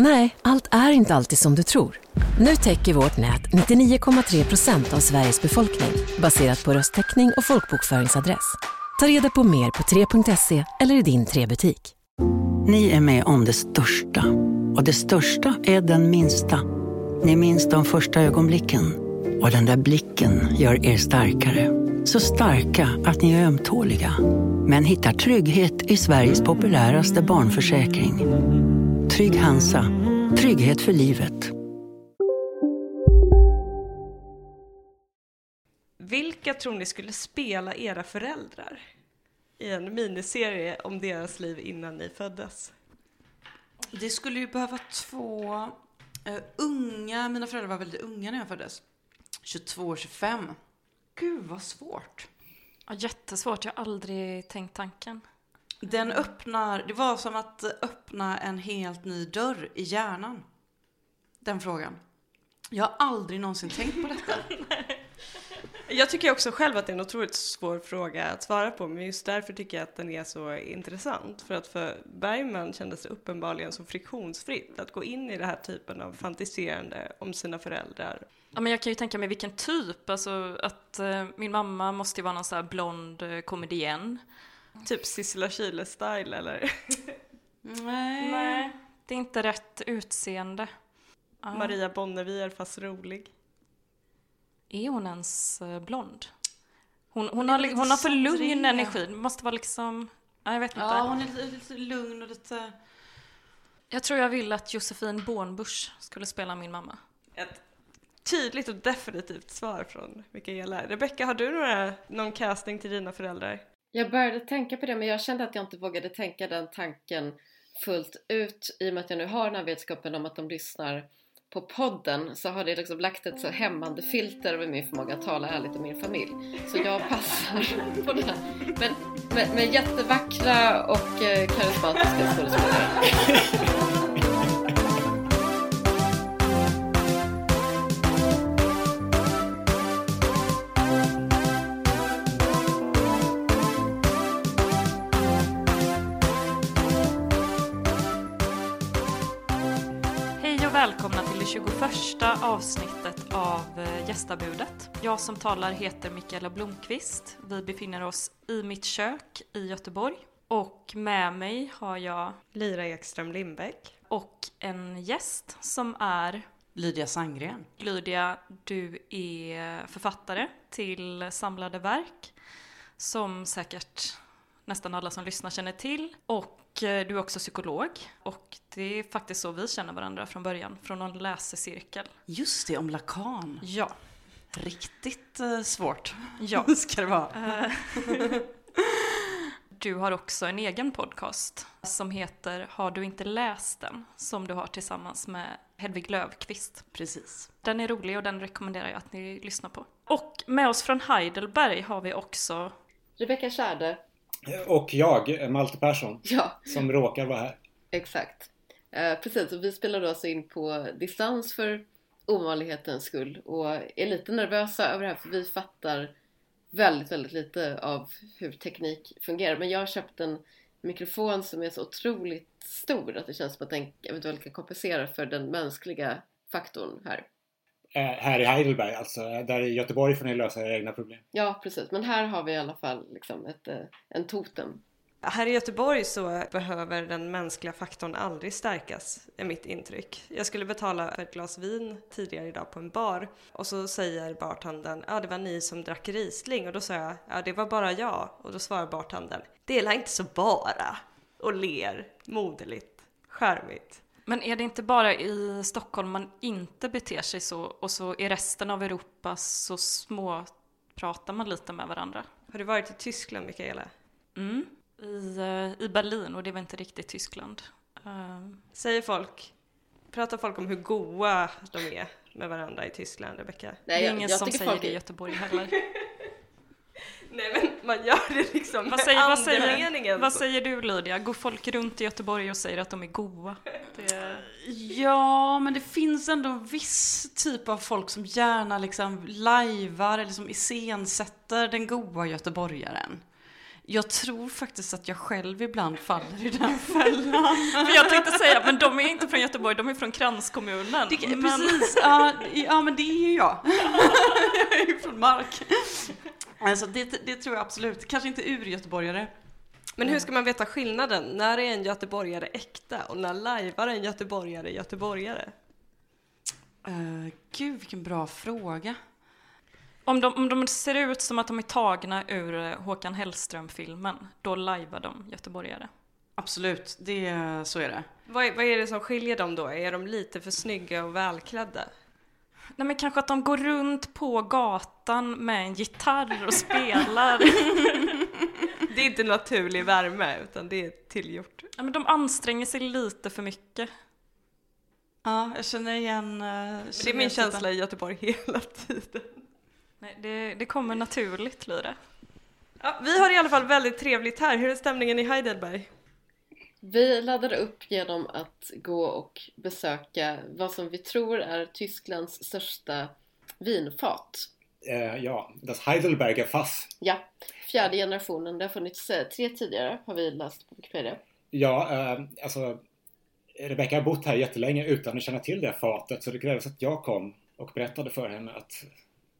Nej, allt är inte alltid som du tror. Nu täcker vårt nät 99,3 procent av Sveriges befolkning baserat på röstteckning och folkbokföringsadress. Ta reda på mer på 3.se eller i din 3-butik. Ni är med om det största. Och det största är den minsta. Ni minns de första ögonblicken. Och den där blicken gör er starkare. Så starka att ni är ömtåliga. Men hittar trygghet i Sveriges populäraste barnförsäkring. Trygg Hansa. Trygghet för livet. Vilka tror ni skulle spela era föräldrar i en miniserie om deras liv innan ni föddes? Det skulle ju behöva två eh, unga, mina föräldrar var väldigt unga när jag föddes. 22 och 25. Gud vad svårt. Ja, jättesvårt, jag har aldrig tänkt tanken. Den öppnar, det var som att öppna en helt ny dörr i hjärnan. Den frågan. Jag har aldrig någonsin tänkt på detta. Jag tycker också själv att det är en otroligt svår fråga att svara på, men just därför tycker jag att den är så intressant. För att för Bergman kändes det uppenbarligen så friktionsfritt att gå in i den här typen av fantiserande om sina föräldrar. Ja, men jag kan ju tänka mig vilken typ, alltså att eh, min mamma måste ju vara någon sån här blond eh, komedienn. Typ Sissela Kyle-style eller Nej. Nej, det är inte rätt utseende. Maria Bonnevier fast rolig. Är hon ens eh, blond? Hon, hon, har, hon har för lugn energi, det måste vara liksom, ja, jag vet inte. Ja, hon är lite, lite lugn och lite... Jag tror jag vill att Josefin Bornbusch skulle spela min mamma. Ett tydligt och definitivt svar från Mikaela. Rebecka, har du några, någon casting till dina föräldrar? Jag började tänka på det men jag kände att jag inte vågade tänka den tanken fullt ut i och med att jag nu har den här vetskapen om att de lyssnar på podden så har det liksom lagt ett så hämmande filter över min förmåga att tala ärligt om min familj. Så jag passar på det här. Men, men, men jättevackra och eh, karismatiska skådespelare. avsnittet av eh, Gästabudet. Jag som talar heter Mikaela Blomqvist. Vi befinner oss i mitt kök i Göteborg. Och med mig har jag Lira Ekström Lindbäck. och en gäst som är Lydia Sandgren. Lydia, du är författare till samlade verk som säkert nästan alla som lyssnar känner till. Och du är också psykolog. Och det är faktiskt så vi känner varandra från början, från någon läsecirkel. Just det, om Lacan. Ja, Riktigt eh, svårt ja. ska det vara. Eh, Du har också en egen podcast som heter Har du inte läst den? Som du har tillsammans med Hedvig Löfqvist. Precis. Den är rolig och den rekommenderar jag att ni lyssnar på. Och med oss från Heidelberg har vi också Rebecka Schärde. Och jag, Malte Persson, Ja, som råkar vara här. exakt. Eh, precis, och vi spelar då alltså in på distans för ovanlighetens skull och är lite nervösa över det här för vi fattar väldigt, väldigt lite av hur teknik fungerar. Men jag har köpt en mikrofon som är så otroligt stor att det känns som att den eventuellt kan kompensera för den mänskliga faktorn här. Eh, här i Heidelberg alltså. Där i Göteborg får ni lösa era egna problem. Ja, precis. Men här har vi i alla fall liksom ett, eh, en totem. Här i Göteborg så behöver den mänskliga faktorn aldrig stärkas, är mitt intryck. Jag skulle betala för ett glas vin tidigare idag på en bar och så säger bartendern, ja det var ni som drack Riesling och då sa jag, ja det var bara jag och då svarar bartendern, det är inte så bara och ler moderligt, charmigt. Men är det inte bara i Stockholm man inte beter sig så och så i resten av Europa så små pratar man lite med varandra? Har du varit i Tyskland Mikaela? Mm. I, eh, I Berlin och det var inte riktigt Tyskland. Eh, Säger folk, pratar folk om hur goa de är med varandra i Tyskland, Rebecka? det är ingen som säger det i Göteborg heller. man gör det liksom Vad med säger, vad, säger, vad säger du Lydia? Går folk runt i Göteborg och säger att de är goa? Det... Ja, men det finns ändå en viss typ av folk som gärna liksom lajvar eller som iscensätter den goa göteborgaren. Jag tror faktiskt att jag själv ibland faller i den fällan. För jag tänkte säga, men de är inte från Göteborg, de är från kranskommunen. Det, men... Precis, ja, ja men det är ju jag. jag är ju från Mark. Alltså det, det tror jag absolut. Kanske inte urgöteborgare. Men hur ska man veta skillnaden? När är en göteborgare äkta och när lajvar en göteborgare göteborgare? Uh, gud, vilken bra fråga. Om de, om de ser ut som att de är tagna ur eh, Håkan Hellström-filmen, då lajvar de göteborgare. Absolut, det, så är det. Vad är, vad är det som skiljer dem då? Är de lite för snygga och välklädda? Nej men kanske att de går runt på gatan med en gitarr och spelar. Det är inte naturlig värme, utan det är tillgjort. Ja, men de anstränger sig lite för mycket. Ja, jag känner igen... Uh, det är min känsla i Göteborg hela tiden. Nej, det, det kommer naturligt det. Ja, vi har i alla fall väldigt trevligt här. Hur är stämningen i Heidelberg? Vi laddade upp genom att gå och besöka vad som vi tror är Tysklands största vinfat. Eh, ja, das Heidelberger Fass. Ja, fjärde generationen. Det har funnits eh, tre tidigare har vi läst på Wikipedia. Ja, eh, alltså Rebecka har bott här jättelänge utan att känna till det här fatet så det krävdes att jag kom och berättade för henne att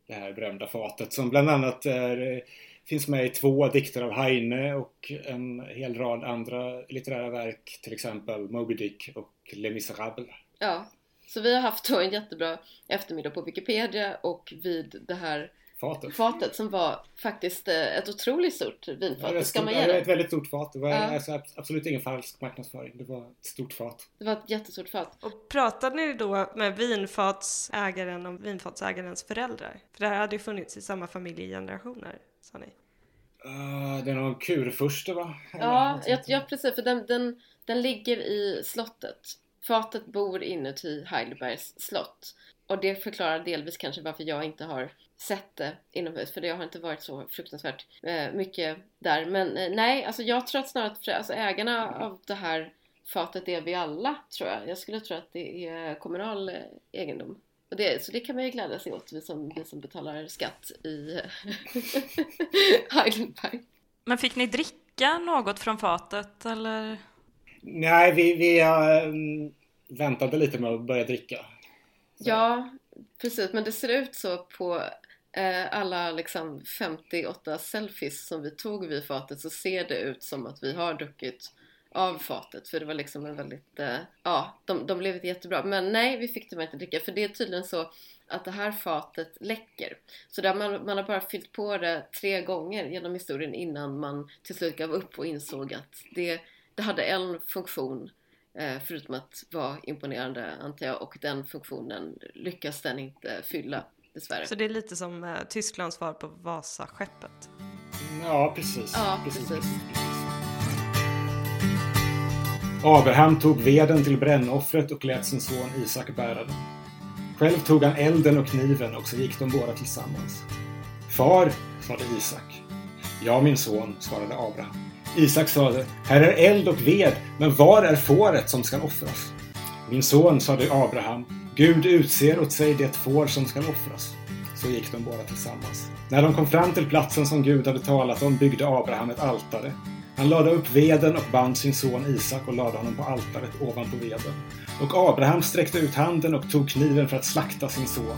det här berömda fatet som bland annat är, finns med i två dikter av Heine och en hel rad andra litterära verk, till exempel Moby Dick och Les Misérables. Ja, så vi har haft då en jättebra eftermiddag på Wikipedia och vid det här fatet, fatet som var faktiskt eh, ett otroligt stort vinfat. Ja, det, ska man ge det. var ett väldigt stort fat. Det var ja. alltså, absolut ingen falsk marknadsföring. Det var ett stort fat. Det var ett jättestort fat. Och pratade ni då med vinfatsägaren om vinfatsägarens föräldrar? För det här hade ju funnits i samma familj i generationer, sa ni. Uh, det är någon kurfurste va? Ja, ja, ja, precis. För den, den, den ligger i slottet. Fatet bor inuti Heidelbergs slott. Och det förklarar delvis kanske varför jag inte har sett det inomhus för det har inte varit så fruktansvärt eh, mycket där. Men eh, nej, alltså jag tror att snarare att alltså ägarna av det här fatet är vi alla tror jag. Jag skulle tro att det är kommunal eh, egendom. Och det, så det kan man ju glädja sig åt, vi som, vi som betalar skatt i Heidelberg. Men fick ni dricka något från fatet eller? Nej, vi, vi um, väntade lite med att börja dricka. Så. Ja, precis. Men det ser ut så på eh, alla liksom 58 selfies som vi tog vid fatet så ser det ut som att vi har druckit av fatet för det var liksom en väldigt, eh, ja, de, de blev jättebra. Men nej, vi fick tyvärr inte dricka för det är tydligen så att det här fatet läcker. Så där man, man har bara fyllt på det tre gånger genom historien innan man till slut gav upp och insåg att det, det hade en funktion eh, förutom att vara imponerande antar jag och den funktionen lyckas den inte fylla dessvärre. Så det är lite som eh, Tysklands svar på Vasaskeppet? Ja, precis. Ja, precis. precis. Abraham tog veden till brännoffret och lät sin son Isak bära den. Själv tog han elden och kniven och så gick de båda tillsammans. Far, sade Isak. Ja, min son, svarade Abraham. Isak sade, här är eld och ved, men var är fåret som skall offras? Min son, sade Abraham, Gud utser åt sig det får som skall offras. Så gick de båda tillsammans. När de kom fram till platsen som Gud hade talat om byggde Abraham ett altare. Han lade upp veden och band sin son Isak och lade honom på altaret ovanpå veden. Och Abraham sträckte ut handen och tog kniven för att slakta sin son.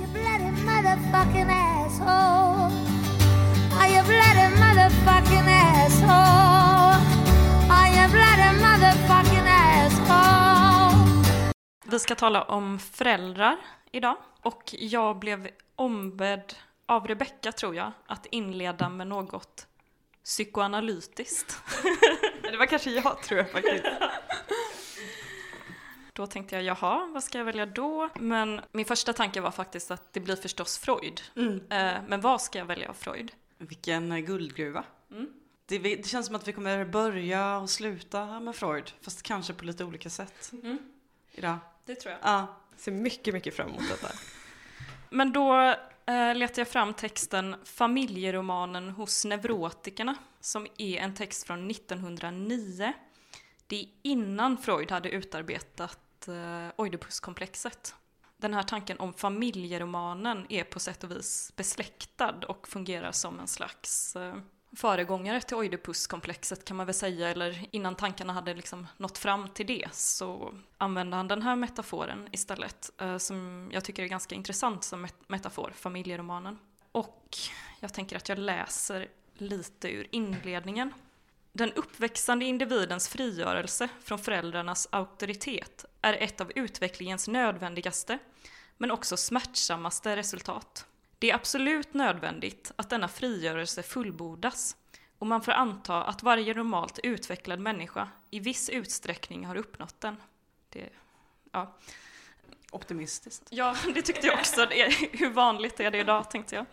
Vi ska tala om föräldrar idag och jag blev ombedd av Rebecka tror jag att inleda med något psykoanalytiskt. det var kanske jag tror jag faktiskt. Då tänkte jag, jaha, vad ska jag välja då? Men min första tanke var faktiskt att det blir förstås Freud. Mm. Eh, men vad ska jag välja av Freud? Vilken guldgruva. Mm. Det, det, känns som att vi kommer börja och sluta med Freud, fast kanske på lite olika sätt. Mm. Idag. Det tror jag. Ja. Ser mycket, mycket fram emot detta. Men då eh, letade jag fram texten Familjeromanen hos neurotikerna som är en text från 1909. Det är innan Freud hade utarbetat eh, Oidipuskomplexet. Den här tanken om familjeromanen är på sätt och vis besläktad och fungerar som en slags eh, föregångare till Oidipuskomplexet kan man väl säga, eller innan tankarna hade liksom nått fram till det så använde han den här metaforen istället, eh, som jag tycker är ganska intressant som metafor, familjeromanen. Och jag tänker att jag läser lite ur inledningen. Den uppväxande individens frigörelse från föräldrarnas auktoritet är ett av utvecklingens nödvändigaste, men också smärtsammaste resultat. Det är absolut nödvändigt att denna frigörelse fullbordas och man får anta att varje normalt utvecklad människa i viss utsträckning har uppnått den. Det, ja. Optimistiskt. Ja, det tyckte jag också. Hur vanligt är det idag, tänkte jag.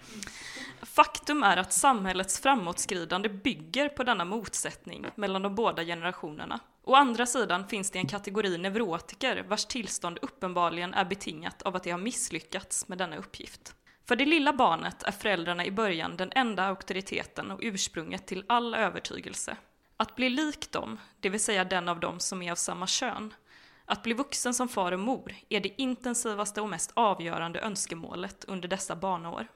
Faktum är att samhällets framåtskridande bygger på denna motsättning mellan de båda generationerna. Å andra sidan finns det en kategori neurotiker vars tillstånd uppenbarligen är betingat av att de har misslyckats med denna uppgift. För det lilla barnet är föräldrarna i början den enda auktoriteten och ursprunget till all övertygelse. Att bli lik dem, det vill säga den av dem som är av samma kön, att bli vuxen som far och mor är det intensivaste och mest avgörande önskemålet under dessa barnår.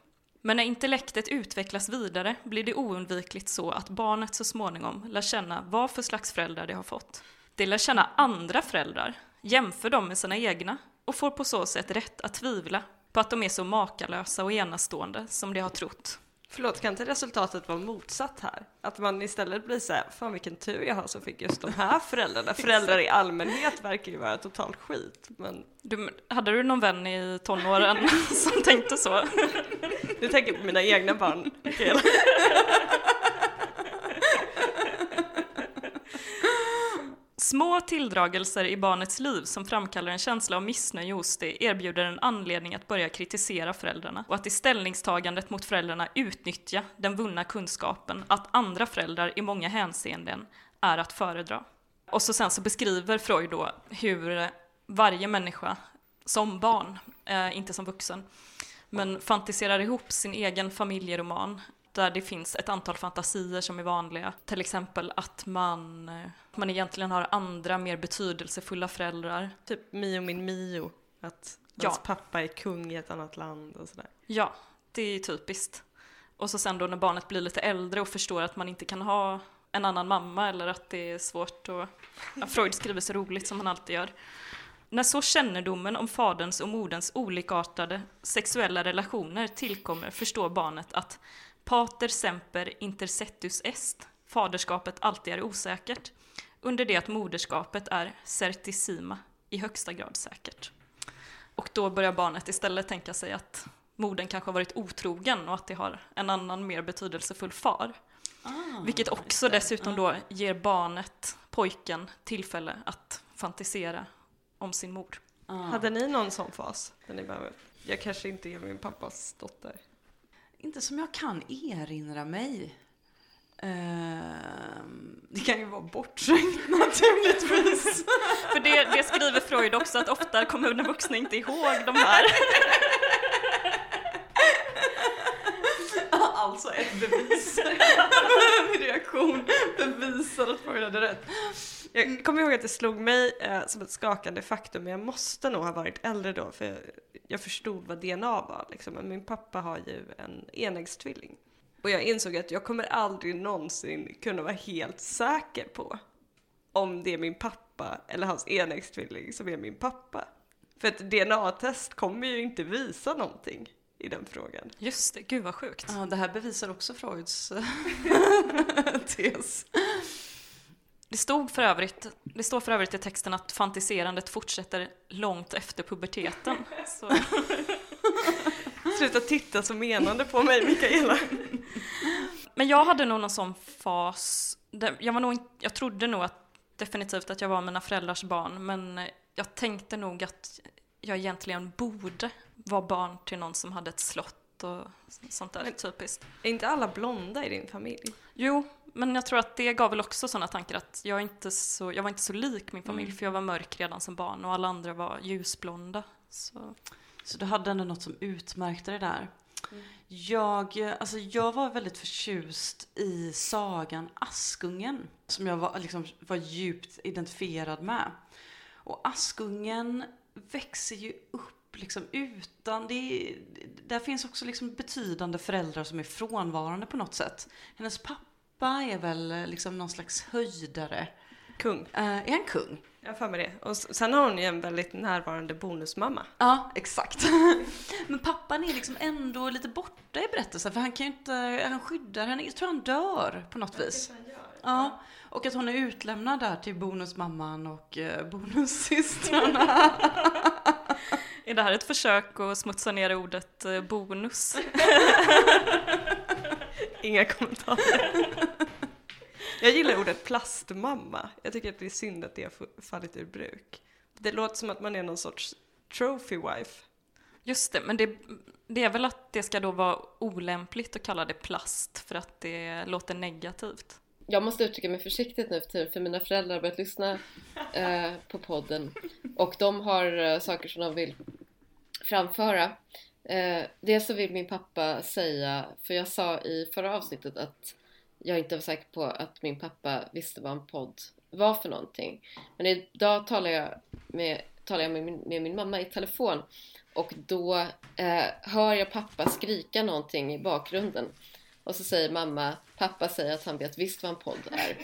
Men när intellektet utvecklas vidare blir det oundvikligt så att barnet så småningom lär känna vad för slags föräldrar det har fått. Det lär känna andra föräldrar, jämför dem med sina egna och får på så sätt rätt att tvivla på att de är så makalösa och enastående som de har trott. Förlåt, kan inte resultatet vara motsatt här? Att man istället blir så här, fan vilken tur jag har som fick just de här föräldrarna. Föräldrar i allmänhet verkar ju vara totalt skit, men... Du, hade du någon vän i tonåren som tänkte så? Du tänker på mina egna barn, Mikaela. Små tilldragelser i barnets liv som framkallar en känsla av missnöje hos det erbjuder en anledning att börja kritisera föräldrarna och att i ställningstagandet mot föräldrarna utnyttja den vunna kunskapen att andra föräldrar i många hänseenden är att föredra. Och så sen så beskriver Freud då hur varje människa som barn, eh, inte som vuxen, men fantiserar ihop sin egen familjeroman där det finns ett antal fantasier som är vanliga. Till exempel att man, man egentligen har andra mer betydelsefulla föräldrar. Typ Mio min Mio, att Ja. hans pappa är kung i ett annat land och sådär. Ja, det är typiskt. Och så sen då när barnet blir lite äldre och förstår att man inte kan ha en annan mamma eller att det är svårt och ja, Freud skriver så roligt som han alltid gör. När så kännedomen om faderns och moderns olikartade sexuella relationer tillkommer förstår barnet att pater semper intersettus est, faderskapet alltid är osäkert, under det att moderskapet är certissima, i högsta grad säkert. Och då börjar barnet istället tänka sig att modern kanske har varit otrogen och att det har en annan mer betydelsefull far. Vilket också dessutom då ger barnet, pojken, tillfälle att fantisera om sin mor. Hade ni någon sån fas? Där ni bara, jag kanske inte är min pappas dotter. Inte som jag kan erinra mig. Ehm, det kan ju vara bortträngt naturligtvis. För det, det skriver Freud också, att ofta kommer den vuxna inte ihåg de här. alltså ett bevis. Min reaktion bevisar att Freud hade rätt. Jag kommer ihåg att det slog mig eh, som ett skakande faktum, men jag måste nog ha varit äldre då, för jag, jag förstod vad DNA var. Liksom. Men min pappa har ju en enäggstvilling. Och jag insåg att jag kommer aldrig någonsin kunna vara helt säker på om det är min pappa eller hans enäggstvilling som är min pappa. För ett DNA-test kommer ju inte visa någonting i den frågan. Just det, gud vad sjukt. Ja, det här bevisar också Freuds tes. Det, stod för övrigt, det står för övrigt i texten att fantiserandet fortsätter långt efter puberteten. Så, Sluta titta så menande på mig, Mikaela. men jag hade nog någon sån fas, jag, var nog, jag trodde nog att, definitivt att jag var mina föräldrars barn, men jag tänkte nog att jag egentligen borde vara barn till någon som hade ett slott och sånt där Men- typiskt. Är inte alla blonda i din familj? Jo, men jag tror att det gav väl också sådana tankar att jag, inte så, jag var inte så lik min familj för jag var mörk redan som barn och alla andra var ljusblonda. Så. Så du hade ändå något som utmärkte det där. Jag, eh, alltså jag var väldigt förtjust i sagan Askungen. Som jag var, liksom, var djupt identifierad med. Och Askungen växer ju upp liksom utan, det, där finns också liksom betydande föräldrar som är frånvarande på något sätt. Hennes pappa är väl eh, liksom någon slags höjdare. Kung. Eh, är han kung? Jag för mig det. Och sen har hon ju en väldigt närvarande bonusmamma. Ja, exakt. Men pappan är liksom ändå lite borta i berättelsen för han kan ju inte, han skyddar henne, jag tror han dör på något vis. Ja, och att hon är utlämnad där till bonusmamman och eh, bonussystrarna. Är det här ett försök att smutsa ner ordet eh, bonus? Inga kommentarer. Jag gillar ordet plastmamma. Jag tycker att det är synd att det har fallit ur bruk. Det låter som att man är någon sorts trophy wife. Just det, men det, det är väl att det ska då vara olämpligt att kalla det plast för att det låter negativt. Jag måste uttrycka mig försiktigt nu för tiden för mina föräldrar har börjat lyssna eh, på podden och de har eh, saker som de vill framföra. Eh, dels så vill min pappa säga, för jag sa i förra avsnittet att jag inte var säker på att min pappa visste vad en podd var för någonting. Men idag talar jag med, talar jag med, min, med min mamma i telefon och då eh, hör jag pappa skrika någonting i bakgrunden. Och så säger mamma, pappa säger att han vet visst vad en podd är.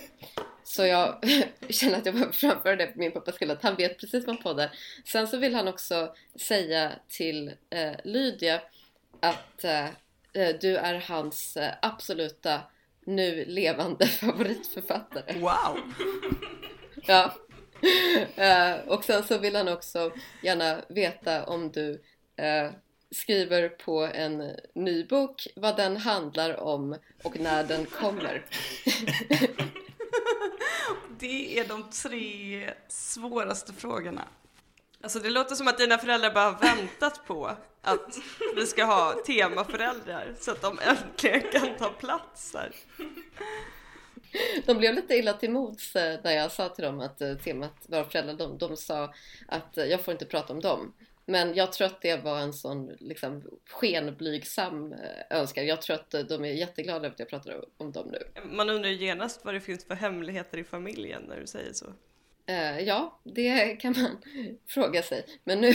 Så jag känner att jag behöver framföra det för min pappa skulle att han vet precis vad en podd är. Sen så vill han också säga till eh, Lydia att eh, eh, du är hans eh, absoluta nu levande favoritförfattare. Wow! Ja. Eh, och sen så vill han också gärna veta om du eh, skriver på en ny bok, vad den handlar om och när den kommer. Det är de tre svåraste frågorna. Alltså det låter som att dina föräldrar bara har väntat på att vi ska ha temaföräldrar så att de äntligen kan ta plats här. De blev lite illa till mods eh, när jag sa till dem att eh, temat var föräldrar. De, de sa att eh, jag får inte prata om dem. Men jag tror att det var en sån liksom, skenblygsam eh, önskan. Jag tror att eh, de är jätteglada över att jag pratar om dem nu. Man undrar ju genast vad det finns för hemligheter i familjen när du säger så. Eh, ja, det kan man fråga sig. Men nu,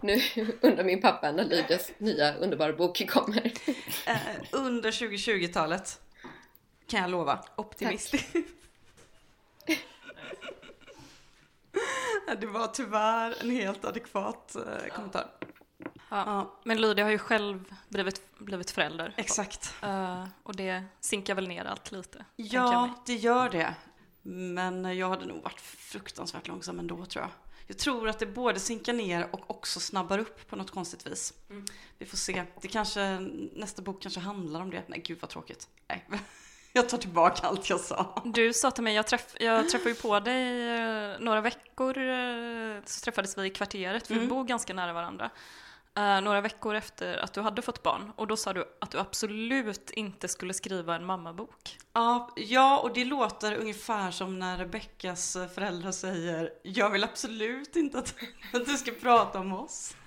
nu undrar min pappa när Lydias nya underbara bok kommer. Under 2020-talet. Kan jag lova. Optimistiskt. Det var tyvärr en helt adekvat eh, kommentar. Ja. Men Lydia har ju själv blivit, blivit förälder. Exakt. Eh, och det sinkar väl ner allt lite. Ja, det gör det. Men jag hade nog varit fruktansvärt långsam ändå tror jag. Jag tror att det både sinkar ner och också snabbar upp på något konstigt vis. Vi får se. Det kanske, nästa bok kanske handlar om det. Nej, gud vad tråkigt. Nej, jag tar tillbaka allt jag sa. Du sa till mig, jag, träff, jag träffade ju på dig eh, några veckor, eh, så träffades vi i kvarteret, för vi Mm. bor ganska nära varandra. Eh, några veckor efter att du hade fått barn, och då sa du att du absolut inte skulle skriva en mammabok. Ja, ja, och det låter ungefär som när Rebeckas föräldrar säger Jag vill absolut inte att, att du ska prata om oss.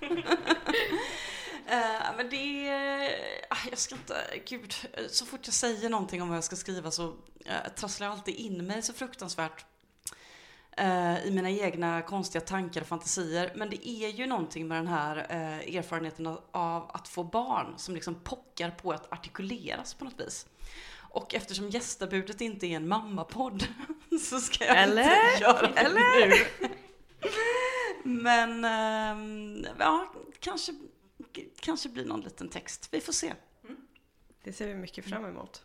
Eh, men det är... ah, Jag ska inte... Gud, så fort jag säger någonting om vad jag ska skriva så uh, trasslar jag alltid in mig så fruktansvärt eh, i mina egna konstiga tankar och fantasier. Men det är ju någonting med den här eh, erfarenheten av- av att få barn som liksom pockar på att artikuleras på något vis. Och eftersom gästabudet inte är en mammapodd så ska jag Eller? inte göra det Eller? nu. Men ehm, ja, kanske, kanske blir någon liten text. Vi får se. Det ser vi mycket fram emot.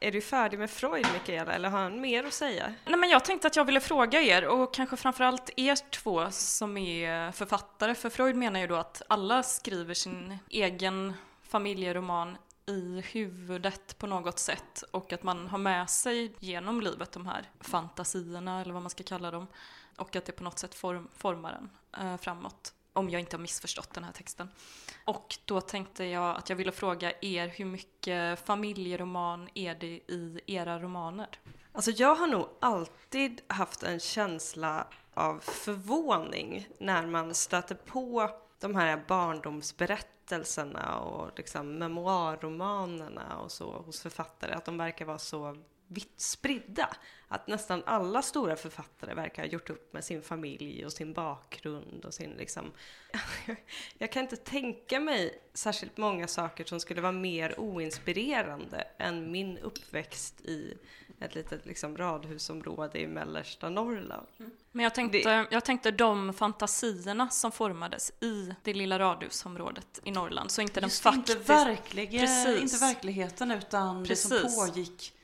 Är du färdig med Freud, Mikaela, eller har han mer att säga? Nej, men jag tänkte att jag ville fråga er, och kanske framförallt er två som är författare, för Freud menar ju då att alla skriver sin egen familjeroman i huvudet på något sätt och att man har med sig genom livet de här fantasierna eller vad man ska kalla dem och att det på något sätt form, formar en eh, framåt. Om jag inte har missförstått den här texten. Och då tänkte jag att jag ville fråga er hur mycket familjeroman är det i era romaner? Alltså jag har nog alltid haft en känsla av förvåning när man stöter på de här barndomsberättelserna och liksom memoarromanerna och så hos författare, att de verkar vara så vitt spridda. Att nästan alla stora författare verkar ha gjort upp med sin familj och sin bakgrund och sin liksom... Jag kan inte tänka mig särskilt många saker som skulle vara mer oinspirerande än min uppväxt i ett litet liksom radhusområde i mellersta Norrland. Mm. Men jag tänkte, jag tänkte de fantasierna som formades i det lilla radhusområdet i Norrland, så inte den faktiskt... Inte, verkliga, inte verkligheten utan Precis. det som pågick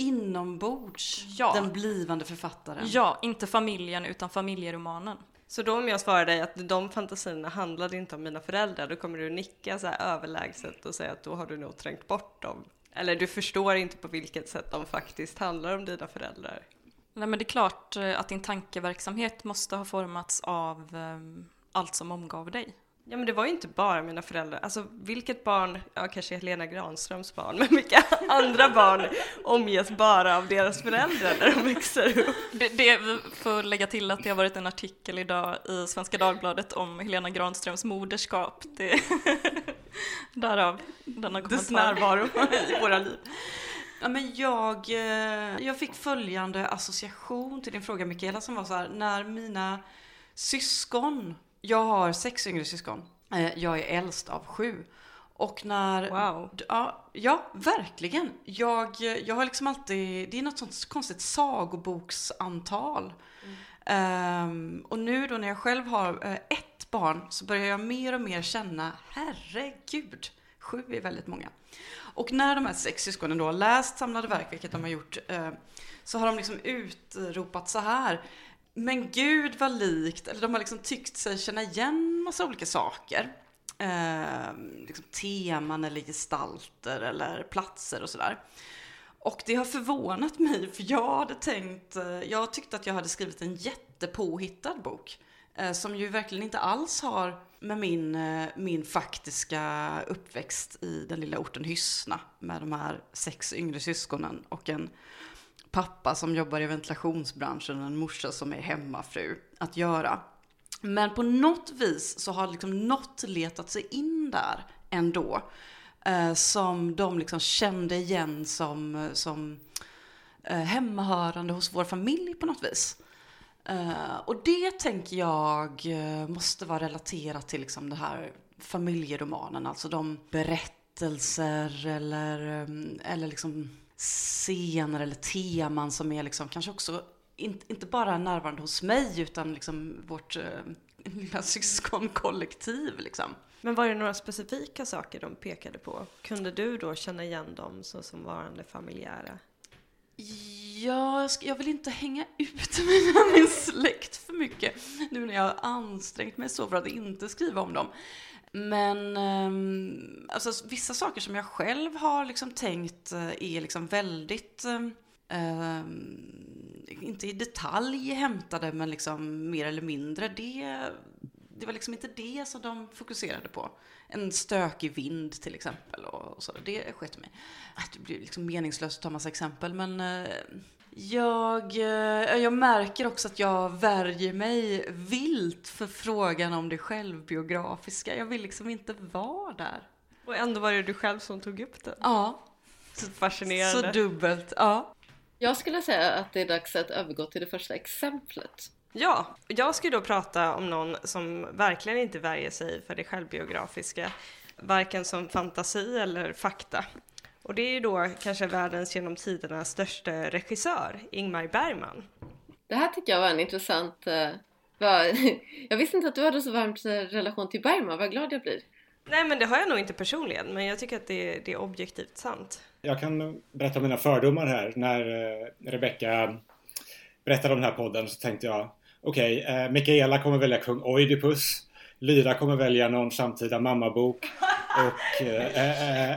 inombords, ja. den blivande författaren. Ja, inte familjen utan familjeromanen. Så då om jag svarar dig att de fantasierna handlade inte om mina föräldrar, då kommer du nicka så här överlägset och säga att då har du nog trängt bort dem. Eller du förstår inte på vilket sätt de faktiskt handlar om dina föräldrar. Nej men det är klart eh, att din tankeverksamhet måste ha formats av um, allt som omgav dig. Ja men det var ju inte bara mina föräldrar, alltså vilket barn, ja kanske Helena Granströms barn, men vilka andra barn omges bara av deras föräldrar när de växer upp? Det, det får lägga till att det har varit en artikel idag i Svenska Dagbladet om Helena Granströms moderskap. Det, därav denna kommentar. Dess närvaro i våra liv. Ja, men jag, eh, jag fick följande association till din fråga Mikaela som var så här, när mina syskon jag har sex yngre syskon. Eh, jag är äldst av sju. Och när... Wow. Ja, ja, verkligen. Jag, jag har liksom alltid... Det är något sånt konstigt sagoboksantal. Mm. Um, och nu då när jag själv har uh, ett barn så börjar jag mer och mer känna, herregud, sju är väldigt många. Och när de här sex syskonen då har läst samlade verk, vilket de har gjort, uh, så har de liksom utropat så här. Men gud vad likt, eller de har liksom tyckt sig känna igen massa olika saker. Eh, liksom teman eller gestalter eller platser och sådär. Och det har förvånat mig, för jag hade tänkt, eh, jag tyckte att jag hade skrivit en jättepåhittad bok. Eh, som ju verkligen inte alls har med min, eh, min faktiska uppväxt i den lilla orten Hyssna med de här sex yngre syskonen och en pappa som jobbar i ventilationsbranschen och en morsa som är hemmafru att göra. Men på något vis så har liksom något letat sig in där ändå. Eh, som de liksom kände igen som, som eh, hemmahörande hos vår familj på något vis. Eh, och det tänker jag eh, måste vara relaterat till liksom det här familjeromanen, alltså de berättelser eller, eh, eller liksom scener eller teman som är liksom kanske också in, inte bara närvarande hos mig utan liksom vårt eh, lilla syskonkollektiv liksom. Men var det några specifika saker de pekade på? Kunde du då känna igen dem så som varande familjära? Ja, jag vill inte hänga ut min släkt för mycket nu när jag har ansträngt mig så för att inte skriva om dem. Men um, alltså, vissa saker som jag själv har liksom tänkt uh, är liksom väldigt, uh, inte i detalj hämtade, men liksom mer eller mindre. Det, det var liksom inte det som de fokuserade på. En stökig vind till exempel. Och, och så. Det sket mig. Äh, det blir liksom meningslöst att ta massa exempel, men uh, jag, eh, jag märker också att jag värjer mig vilt för frågan om det självbiografiska. Jag vill liksom inte vara där. Och ändå var det du själv som tog upp den. Ja. Så fascinerande. Så dubbelt, ja. Jag skulle säga att det är dags att övergå till det första exemplet. Ja, jag ska då prata om någon som verkligen inte värjer sig för det självbiografiska, varken som fantasi eller fakta. Och det är ju då kanske världens genom tiderna största regissör, Ingmar Bergman. Det här tycker jag var en intressant... Uh, var, jag visste inte att du hade så varmt eh, relation till Bergman, vad glad jag blir. Nej men det har jag nog inte personligen, men jag tycker att det, det är objektivt sant. Jag kan berätta om mina fördomar här. När uh, Rebecca berättade om den här podden så tänkte jag okej, okay, uh, Mikaela kommer välja kung Oidipus. Lyra kommer välja någon samtida mammabok. Och uh,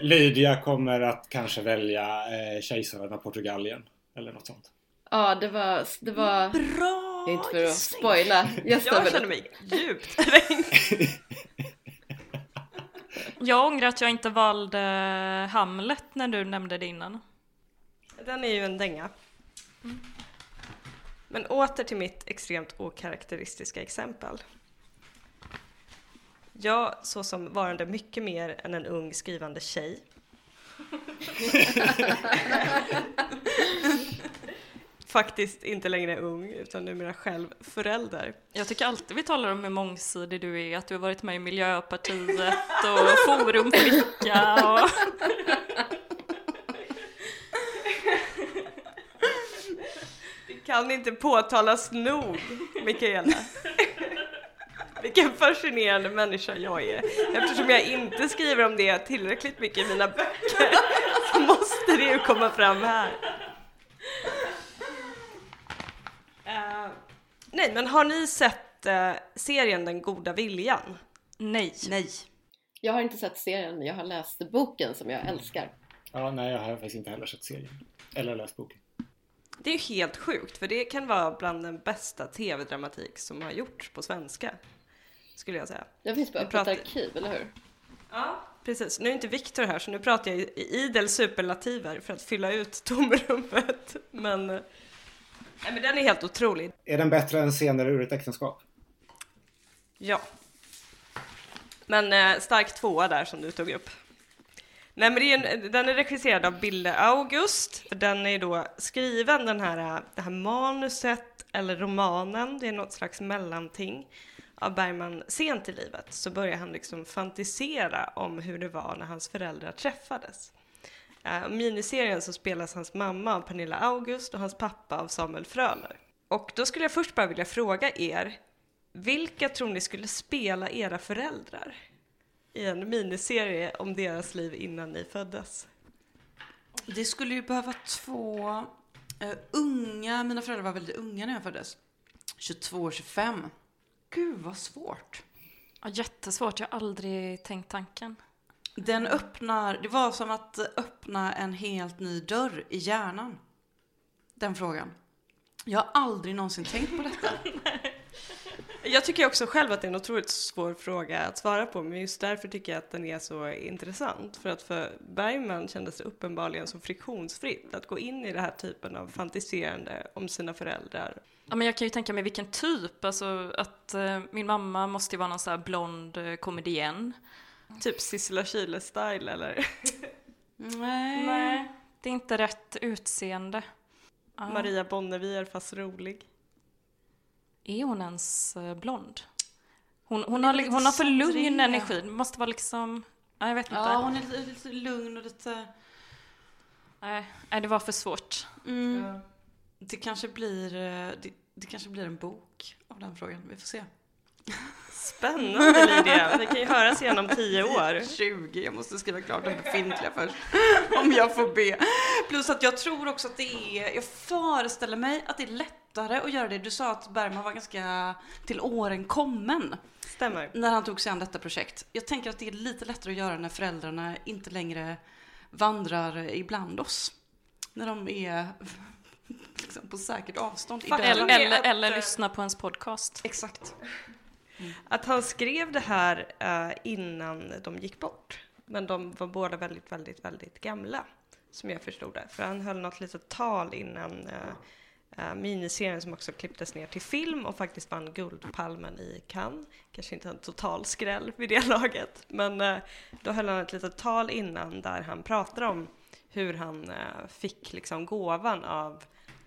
Lydia kommer att kanske välja eh, kejsaren av Portugalien. Eller något sånt. Ja, det var... Det var... Bra! Inte för att spoila. Jag, jag känner mig djupt kränkt. jag ångrar att jag inte valde Hamlet när du nämnde det innan. Den är ju en dänga. Mm. Men åter till mitt extremt okaraktäristiska exempel. Jag såsom varande mycket mer än en ung skrivande tjej. Faktiskt inte längre ung, utan numera själv förälder. Jag tycker alltid vi talar om hur mångsidig du är, att du har varit med i Miljöpartiet och Forum Flicka och... Det kan inte påtalas nog, Mikaela. Vilken fascinerande människa jag är. Eftersom jag inte skriver om det tillräckligt mycket i mina böcker så måste det ju komma fram här. Eh, nej, men har ni sett eh, serien Den goda viljan? Nej. Nej. Jag har inte sett serien men jag har läst boken som jag älskar. Ja, nej, jag har faktiskt inte heller sett serien. Eller läst boken. Det är ju helt sjukt, för det kan vara bland den bästa tv-dramatik som har gjorts på svenska. Skulle jag säga. Jag finns på Vi Öppet pratar- arkiv, eller hur? Ja, precis. Nu är inte Viktor här, så nu pratar jag i idel superlativer för att fylla ut tomrummet. Men, eh, nej, men den är helt otrolig. Är den bättre än scener ur ett äktenskap? Ja. Men eh, stark tvåa där som du tog upp. Nej, men det är en, den är regisserad av Bille August. Den är då skriven, den här, eh, det här manuset, eller romanen, det är något slags mellanting av Bergman sent i livet så börjar han liksom fantisera om hur det var när hans föräldrar träffades. Uh, miniserien så spelas hans mamma av Pernilla August och hans pappa av Samuel Fröler. Och då skulle jag först bara vilja fråga er, vilka tror ni skulle spela era föräldrar i en miniserie om deras liv innan ni föddes? Det skulle ju behöva två uh, unga, mina föräldrar var väldigt unga när jag föddes. 22 och 25. Gud vad svårt. Ja, jättesvårt, jag har aldrig tänkt tanken. Den öppnar, det var som att öppna en helt ny dörr i hjärnan. Den frågan. Jag har aldrig någonsin tänkt på detta. Jag tycker också själv att det är en otroligt svår fråga att svara på, men just därför tycker jag att den är så intressant. För att för Bergman kändes det uppenbarligen så friktionsfritt att gå in i den här typen av fantiserande om sina föräldrar. Ja, men jag kan ju tänka mig vilken typ, alltså att eh, min mamma måste ju vara någon sån här blond eh, komedien. Typ Sissela Kyle-style eller Nej. Nej, det är inte rätt utseende. Ja. Maria Bonnevier fast rolig. Är hon ens eh, blond? Hon, hon, har, li- hon har för lugn energi, det måste vara liksom... Nej, jag vet inte. Ja, hon är lite, lite lugn och lite... Nej, nej, det var för svårt. Mm. Det kanske blir, eh, det, det kanske blir en bok av den frågan. Vi får se. Spännande Lydia, det kan ju höras igen om tio år. 20, jag måste skriva klart den befintliga först. Om jag får be. Plus att jag tror också att det är, jag föreställer mig att det är lättare att göra det. Du sa att Bergman var ganska till åren kommen Stämmer. när han tog sig an detta projekt. Jag tänker att det är lite lättare att göra när föräldrarna inte längre vandrar ibland oss. När de är liksom på säkert avstånd. Eller, är eller, att, eller eh, lyssna på ens podcast. Exakt. Att han skrev det här eh, innan de gick bort. Men de var båda väldigt, väldigt, väldigt gamla. Som jag förstod det. För han höll något litet tal innan eh, eh, miniserien som också klipptes ner till film och faktiskt vann Guldpalmen i Cannes. Kanske inte en total skräll vid det laget. Men då höll han ett litet tal innan där han pratar om hur han fick liksom gåvan av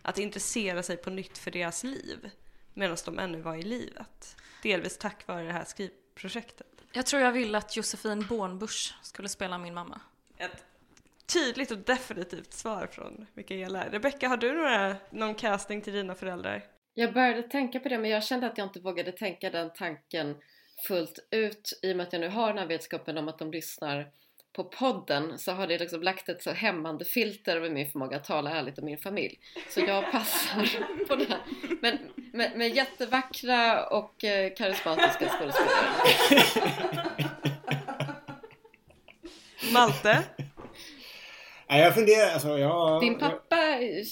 att intressera sig på nytt för deras liv medan de ännu var i livet. Delvis tack vare det här skrivprojektet. Jag tror jag vill att Josefin Bornbusch skulle spela min mamma. Ett tydligt och definitivt svar från Mikaela. Rebecka, har du några, någon casting till dina föräldrar? Jag började tänka på det men jag kände att jag inte vågade tänka den tanken fullt ut i och med att jag nu har den här vetskapen om att de lyssnar på podden så har det liksom lagt ett så hämmande filter över min förmåga att tala ärligt om min familj. Så jag passar på det här. Men med, med jättevackra och eh, karismatiska skådespelare. Malte? Nej, jag funderar, alltså jag... Din pappa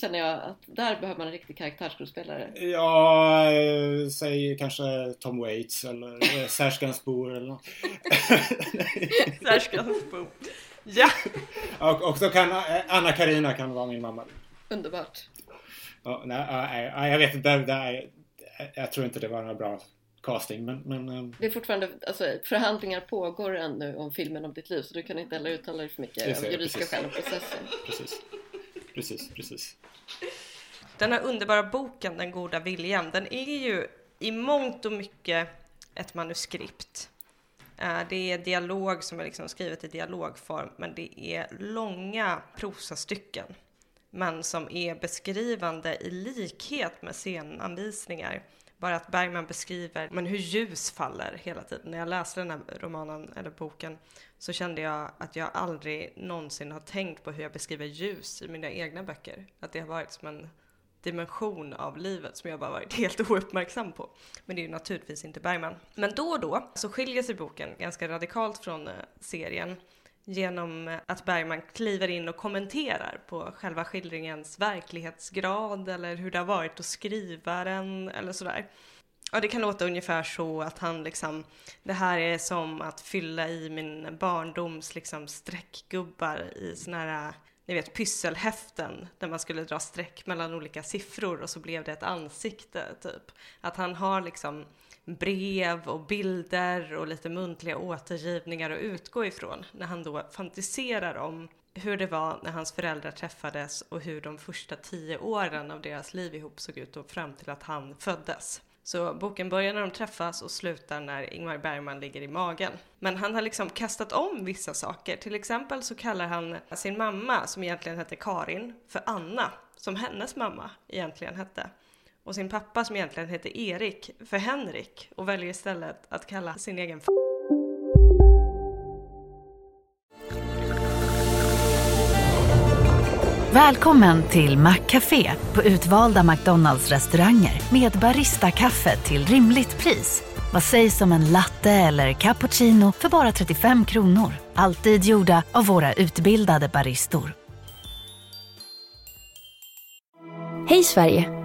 känner jag att där behöver man en riktig karaktärsskådespelare. Ja, eh, säg kanske Tom Waits eller eh, Serge Gainsbourg eller något. Särskansbo. Ja! Och, och så kan eh, Anna Karina kan vara min mamma. Underbart. Ja, nej, nej, nej, jag vet inte. Är, jag tror inte det var några bra casting. Men, men, eh, Det är fortfarande, alltså, förhandlingar pågår ännu om filmen om ditt liv så du kan inte heller uttala dig för mycket Det om juridiska precis. skäl och processen. precis. Precis, precis. Den här underbara boken, Den goda viljan, den är ju i mångt och mycket ett manuskript. Eh, Det är dialog som är liksom skrivet i dialogform, men det är långa prosastycken, men som är beskrivande i likhet med scenanvisningar. Bara att Bergman beskriver men hur ljus faller hela tiden. När jag läste den här romanen eller boken så kände jag att jag aldrig någonsin har tänkt på hur jag beskriver ljus i mina egna böcker. Att det har varit som en dimension av livet som jag bara varit helt ouppmärksam på. Men det är ju naturligtvis inte Bergman. Men då och då så skiljer sig boken ganska radikalt från eh, serien genom att Bergman kliver in och kommenterar på själva skildringens verklighetsgrad eller hur det har varit att skriva den eller sådär. Ja, det kan låta ungefär så att han liksom, det här är som att fylla i min barndoms liksom streckgubbar i såna här, ni vet pysselhäften där man skulle dra streck mellan olika siffror och så blev det ett ansikte typ. Att han har liksom brev och bilder och lite muntliga återgivningar att utgå ifrån när han då fantiserar om hur det var när hans föräldrar träffades och hur de första tio åren av deras liv ihop såg ut och fram till att han föddes. Så boken börjar när de träffas och slutar när Ingmar Bergman ligger i magen. Men han har liksom kastat om vissa saker. Till exempel så kallar han sin mamma, som egentligen hette Karin, för Anna, som hennes mamma egentligen hette. Och sin pappa, som egentligen hette Erik, för Henrik och väljer istället att kalla sin egen f- Välkommen till Maccafé på utvalda McDonalds restauranger med Baristakaffe till rimligt pris. Vad sägs om en latte eller cappuccino för bara 35 kronor? Alltid gjorda av våra utbildade baristor. Hej Sverige!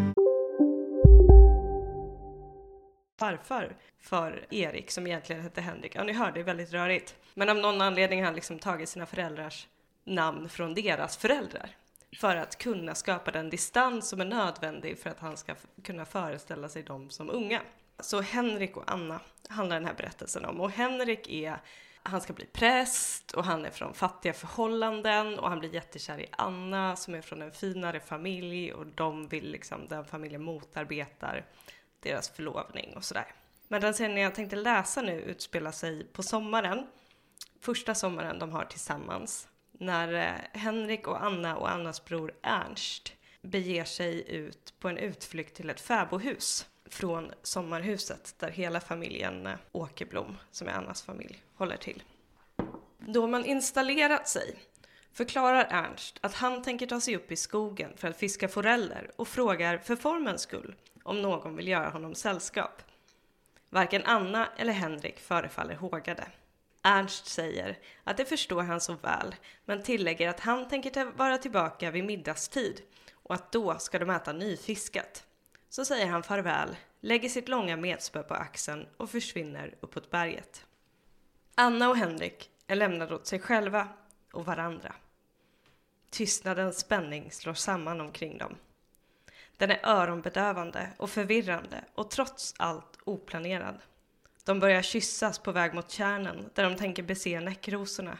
Farfar för Erik som egentligen hette Henrik. Ja, ni hör, det är väldigt rörigt. Men av någon anledning har han liksom tagit sina föräldrars namn från deras föräldrar för att kunna skapa den distans som är nödvändig för att han ska kunna föreställa sig dem som unga. Så Henrik och Anna handlar den här berättelsen om och Henrik är han ska bli präst och han är från fattiga förhållanden och han blir jättekär i Anna som är från en finare familj och de vill liksom, den familjen motarbetar deras förlovning och sådär. Men den scenen jag tänkte läsa nu utspelar sig på sommaren. Första sommaren de har tillsammans. När eh, Henrik och Anna och Annas bror Ernst beger sig ut på en utflykt till ett fäbodhus från sommarhuset där hela familjen eh, Åkerblom, som är Annas familj, håller till. Då man installerat sig förklarar Ernst att han tänker ta sig upp i skogen för att fiska foreller och frågar för formens skull om någon vill göra honom sällskap. Varken Anna eller Henrik förefaller hågade. Ernst säger att det förstår han så väl, men tillägger att han tänker vara tillbaka vid middagstid och att då ska de äta nyfiskat. Så säger han farväl, lägger sitt långa metspö på axeln och försvinner uppåt berget. Anna och Henrik är lämnade åt sig själva och varandra. Tystnadens spänning slår samman omkring dem. Den är öronbedövande och förvirrande och trots allt oplanerad. De börjar kyssas på väg mot kärnan där de tänker bese näckrosorna.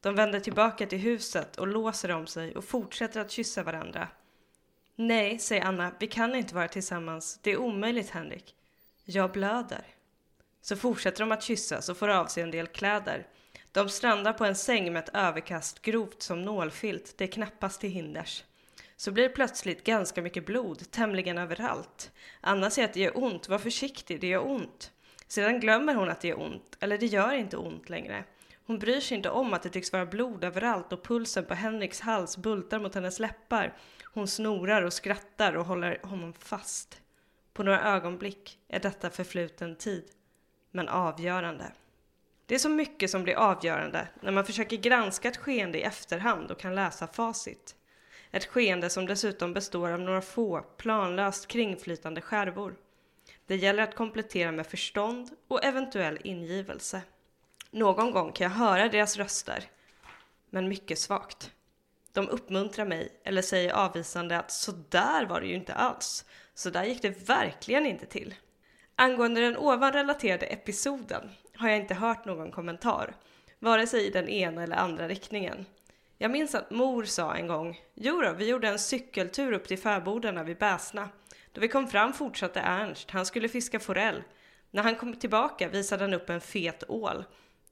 De vänder tillbaka till huset och låser om sig och fortsätter att kyssa varandra. Nej, säger Anna, vi kan inte vara tillsammans. Det är omöjligt, Henrik. Jag blöder. Så fortsätter de att kyssas och får av sig en del kläder. De strandar på en säng med ett överkast grovt som nålfilt. Det är knappast till hinders. Så blir det plötsligt ganska mycket blod, tämligen överallt. Anna säger att det gör ont, var försiktig, det gör ont. Sedan glömmer hon att det gör ont, eller det gör inte ont längre. Hon bryr sig inte om att det tycks vara blod överallt och pulsen på Henriks hals bultar mot hennes läppar. Hon snorar och skrattar och håller honom fast. På några ögonblick är detta förfluten tid. men avgörande. Det är så mycket som blir avgörande när man försöker granska ett skeende i efterhand och kan läsa facit. Ett skeende som dessutom består av några få planlöst kringflytande skärvor. Det gäller att komplettera med förstånd och eventuell ingivelse. Någon gång kan jag höra deras röster, men mycket svagt. De uppmuntrar mig eller säger avvisande att så där var det ju inte alls. Så där gick det verkligen inte till. Angående den ovan relaterade episoden har jag inte hört någon kommentar, vare sig i den ena eller andra riktningen. Jag minns att mor sa en gång, Jodå, vi gjorde en cykeltur upp till fäbodarna vid Bäsna. Då vi kom fram fortsatte Ernst, han skulle fiska forell. När han kom tillbaka visade han upp en fet ål.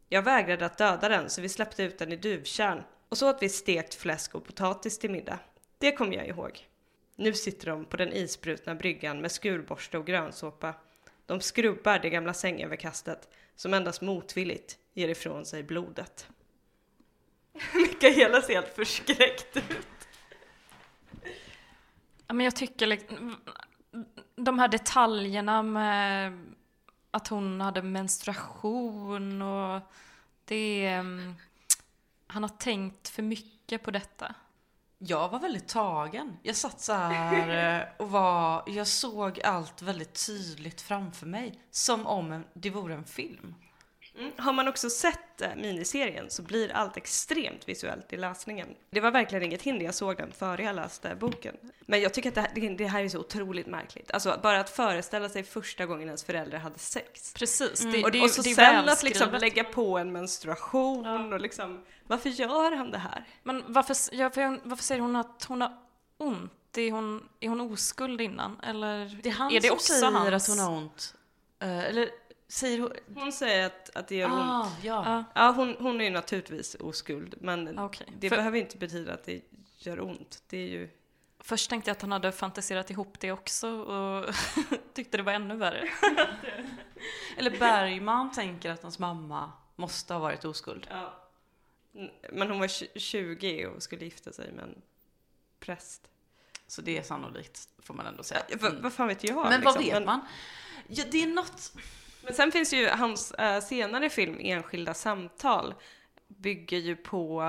Jag vägrade att döda den så vi släppte ut den i duvtjärn och så åt vi stekt fläsk och potatis till middag. Det kommer jag ihåg. Nu sitter de på den isbrutna bryggan med skurborste och grönsåpa. De skrubbar det gamla sängöverkastet som endast motvilligt ger ifrån sig blodet. Mikaela ser helt förskräckt ut. Ja, men jag tycker liksom, de här detaljerna med att hon hade menstruation och det... mm, Han har tänkt för mycket på detta. Jag var väldigt tagen. Jag satt så här eh, och var, jag såg allt väldigt tydligt framför mig. Som om det vore en film. Mm. Har man också sett eh, miniserien så blir allt extremt visuellt i läsningen. Det var verkligen inget hinder, jag såg den före jag läste boken. Men jag tycker att det här, det, här är så otroligt märkligt. Alltså bara att föreställa sig första gången ens föräldrar hade sex. Precis. Mm. Det, och, det, och så det sen att liksom lägga på en menstruation och liksom, varför gör han det här? Men varför, ja, för, varför säger hon att hon har ont? Är hon, är hon oskuld innan? Eller Det är han är det som också säger hans? att hon har ont. Eh, eller säger hon... Hon säger att, att det gör Ah, ont. ja. Ja. Hon, hon är ju naturligtvis oskuld, men Okej. det För- behöver inte betyda att det gör ont. Det är ju... Först tänkte jag att han hade fantiserat ihop det också och tyckte det var ännu värre. Eller Bergman tänker att hans mamma måste ha varit oskuld. Ja. Men hon var tj- 20 och skulle gifta sig med en präst. Så det är sannolikt, får man ändå säga. Ja, vad, Mm. vad fan vet jag? Men vad liksom. vet Men- man? Ja, det är något... Men sen finns ju hans äh, senare film Enskilda samtal bygger ju på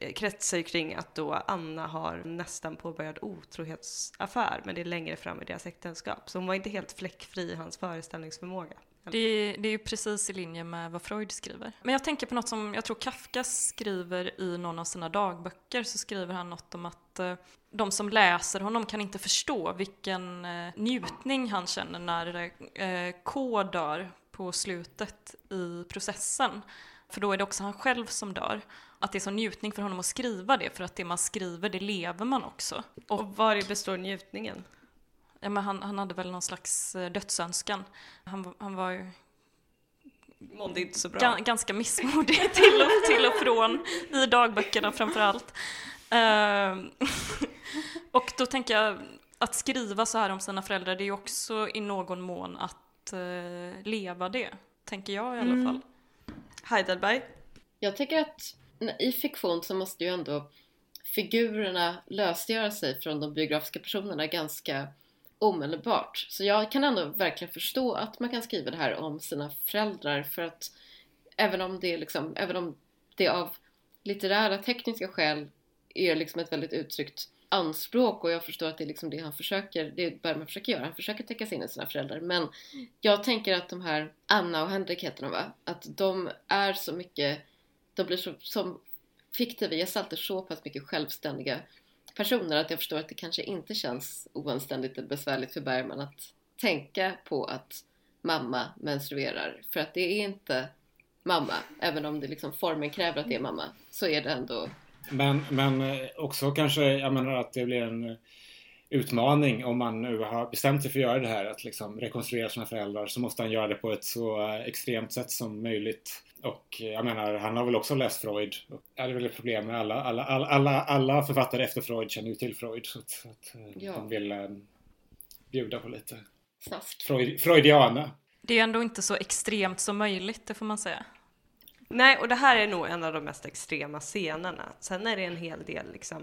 eh, kretsar ju kring att då Anna har nästan påbörjat otrohetsaffär men det är längre fram i deras äktenskap. Så hon var inte helt fläckfri i hans föreställningsförmåga. Det är, det är ju precis i linje med vad Freud skriver. Men jag tänker på något som jag tror Kafka skriver i någon av sina dagböcker, så skriver han något om att eh, de som läser honom kan inte förstå vilken eh, njutning han känner när eh, K dör på slutet i processen. För då är det också han själv som dör. Att det är så njutning för honom att skriva det, för att det man skriver, det lever man också. Och, och var består njutningen? Ja, men han, han hade väl någon slags eh, dödsönskan. Han, han var ju Mådde inte så bra. Gan, ganska missmodig till och, till och från i dagböckerna framför allt. och då tänker jag att skriva så här om sina föräldrar, det är ju också i någon mån att eh, leva det. Tänker jag i alla Mm. fall. Heidelberg? Jag tänker att i fiktion så måste ju ändå figurerna lösgöra sig från de biografiska personerna ganska omedelbart. Så jag kan ändå verkligen förstå att man kan skriva det här om sina föräldrar för att även om det, är liksom, även om det av litterära tekniska skäl är liksom ett väldigt uttryckt anspråk och jag förstår att det är liksom det han försöker, det är Bergman försöker göra, han försöker täcka sig in i sina föräldrar. Men jag tänker att de här Anna och Henrik heter de va? Att de är så mycket, de blir så, som fiktiva gestalter så pass mycket självständiga personer att jag förstår att det kanske inte känns oanständigt eller besvärligt för Bergman att tänka på att mamma menstruerar. För att det är inte mamma, även om det liksom formen kräver att det är mamma så är det ändå men, men eh, också kanske, jag menar att det blir en eh, utmaning om man nu har bestämt sig för att göra det här, att liksom rekonstruera sina föräldrar, så måste han göra det på ett så eh, extremt sätt som möjligt. Och jag menar, han har väl också läst Freud. Det är väl ett problem med alla, alla, alla, alla, alla författare efter Freud känner ju till Freud, så att, att Ja. de vill eh, bjuda på lite snask. Freud, Freudiana. Det är ändå inte så extremt som möjligt, det får man säga. Nej, och det här är nog en av de mest extrema scenerna. Sen är det en hel del liksom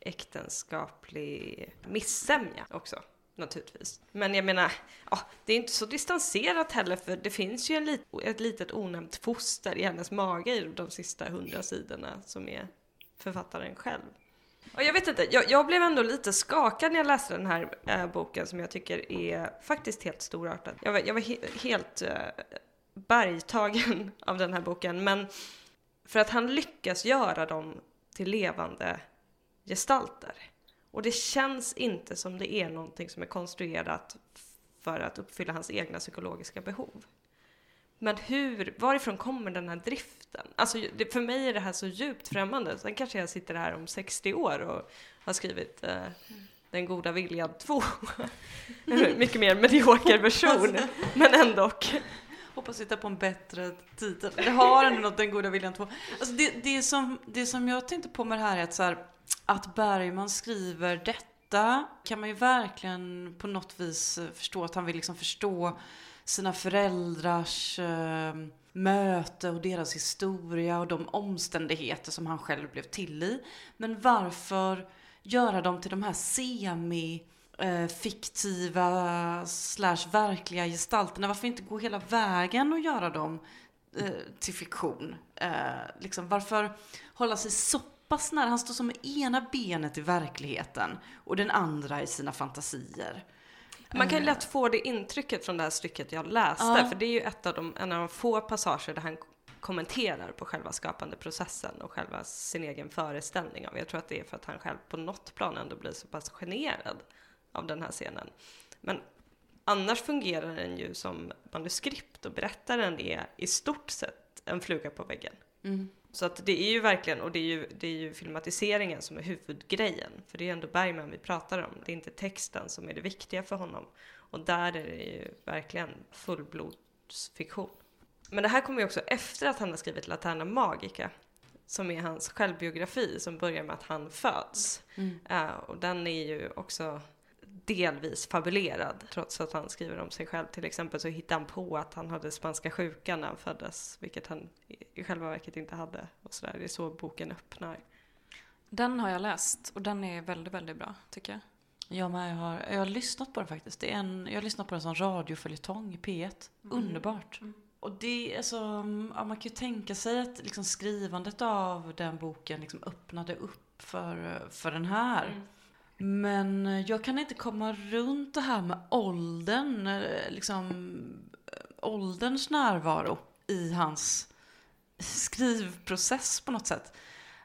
äktenskaplig missämja också. naturligtvis. Men jag menar, ja, det är inte så distanserat heller för det finns ju en lit, ett litet onämnt foster i hennes mage i de sista hundra sidorna som är författaren själv. Och jag vet inte, jag, jag, blev ändå lite skakad när jag läste den här äh, boken som jag tycker är faktiskt helt storartad. Jag var, jag var he helt äh, bergtagen av den här boken, men för att han lyckas göra dem till levande gestalter. Och det känns inte som det är någonting som är konstruerat för att uppfylla hans egna psykologiska behov. Men hur, varifrån kommer den här driften? Alltså det, för mig är det här så djupt främmande. Sen kanske jag sitter här om 60 år och har skrivit eh, Den goda viljan 2. Mycket mer medioker version, men ändå. Hoppas hitta på en bättre titel. Det har ändå något Den goda viljan 2. Alltså det, det, som, det som jag tänkte på med det här är att, så här, att Bergman skriver detta kan man ju verkligen på något vis eh, förstå att han vill liksom förstå sina föräldrars eh, möte och deras historia och de omständigheter som han själv blev till i. Men varför göra dem till de här semi eh, fiktiva slash verkliga gestalterna? Varför inte gå hela vägen och göra dem eh, till fiktion? Eh, liksom, varför hålla sig så pass nära? Han står som med ena benet i verkligheten och den andra i sina fantasier. Man kan ju lätt få det intrycket från det här stycket jag läste, ja. för det är ju ett av de, en av de få passager där han kommenterar på själva skapandeprocessen och själva sin egen föreställning av. Jag tror att det är för att han själv på något plan ändå blir så pass generad av den här scenen. Men annars fungerar den ju som manuskript och berättaren är i stort sett en fluga på väggen. Mm. Så att det är ju verkligen, och det är ju, det är ju filmatiseringen som är huvudgrejen. För det är ju ändå Bergman vi pratar om. Det är inte texten som är det viktiga för honom. Och där är det ju verkligen fullblodsfiktion. Men det här kommer ju också efter att han har skrivit Laterna Magica. Som är hans självbiografi som börjar med att han föds. Mm. Uh, och den är ju också delvis fabulerad trots att han skriver om sig själv. Till exempel så hittar han på att han hade spanska sjukan när han föddes, vilket han i själva verket inte hade. Och så där. Det är så boken öppnar. Den har jag läst och den är väldigt, väldigt bra tycker jag. Jag med, jag har, jag har lyssnat på den faktiskt. Det är en, jag har lyssnat på den som radioföljetong i P1. Mm. Underbart. Mm. Och det, alltså, ja, man kan ju tänka sig att liksom skrivandet av den boken liksom öppnade upp för, för den här. Mm. Men eh, jag kan inte komma runt det här med åldern, eh, liksom eh, ålderns närvaro i hans skrivprocess på något sätt.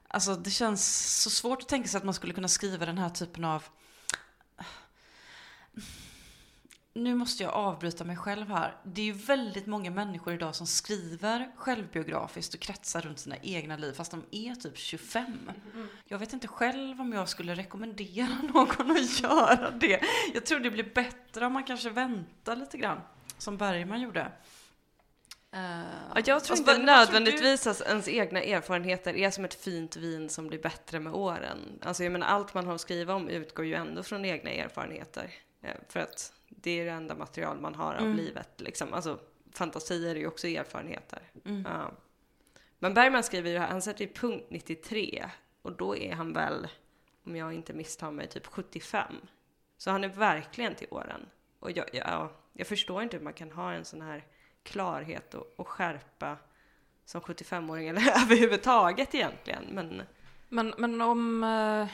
Alltså det känns så svårt att tänka sig att man skulle kunna skriva den här typen av nu måste jag avbryta mig själv här. Det är ju väldigt många människor idag som skriver självbiografiskt och kretsar runt sina egna liv fast de är typ 25. Mm. Jag vet inte själv om jag skulle rekommendera någon att göra det. Jag tror det blir bättre om man kanske väntar lite grann, som Bergman gjorde. Uh, jag tror alltså, inte nödvändigtvis att ens egna erfarenheter är som ett fint vin som blir bättre med åren. Alltså jag menar, allt man har att skriva om utgår ju ändå från egna erfarenheter. Eh, för att det är det enda material man har av mm. livet. Liksom. Alltså, fantasier är ju också erfarenheter. Mm. Uh. Men Bergman skriver ju här, han sätter ju punkt 93 och då är han väl, om jag inte misstar mig, typ 75. Så han är verkligen till åren. Och jag, jag, jag förstår inte hur man kan ha en sån här klarhet och, och skärpa som 75-åring eller överhuvudtaget egentligen. Men, men, men om, eh,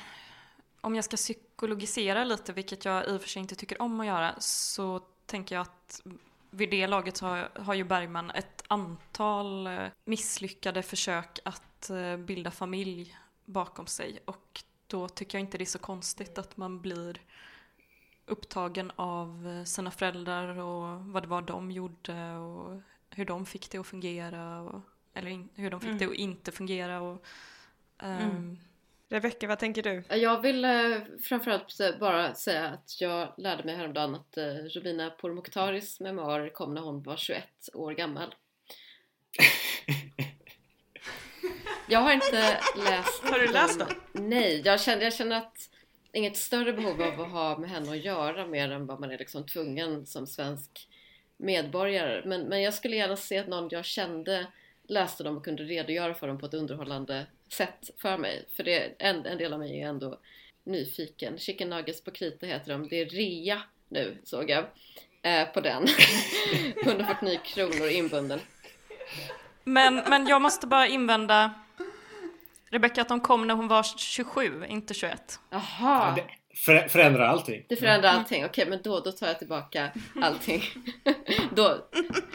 om jag ska psykologisera lite, vilket jag i och för sig inte tycker om att göra, så tänker jag att vid det laget så har, har ju Bergman ett antal eh, misslyckade försök att eh, bilda familj bakom sig och då tycker jag inte det är så konstigt att man blir upptagen av eh, sina föräldrar och vad det var de gjorde och hur de fick det att fungera och, eller in, hur de fick mm. det att inte fungera och um, mm Rebecka, vad tänker du? Jag vill eh, framförallt bara säga att jag lärde mig häromdagen att eh, Rubina Pourmokhtaris memoar kom när hon var 21 år gammal. jag har inte läst Har du läst den? Nej, jag känner, jag känner att inget större behov av att ha med henne att göra mer än vad man är liksom tvungen som svensk medborgare. Men, men jag skulle gärna se att någon jag kände läste dem och kunde redogöra för dem på ett underhållande sätt för mig. För det, en, en del av mig är ändå nyfiken. Chicken Nuggets på krita heter de. Det är rea nu såg jag eh, på den. 149 kronor inbunden. Men, men jag måste bara invända Rebecka att de kom när hon var 27, inte 21. Jaha. Det för, förändrar allting. Det förändrar allting, okej men då, då tar jag tillbaka allting. då,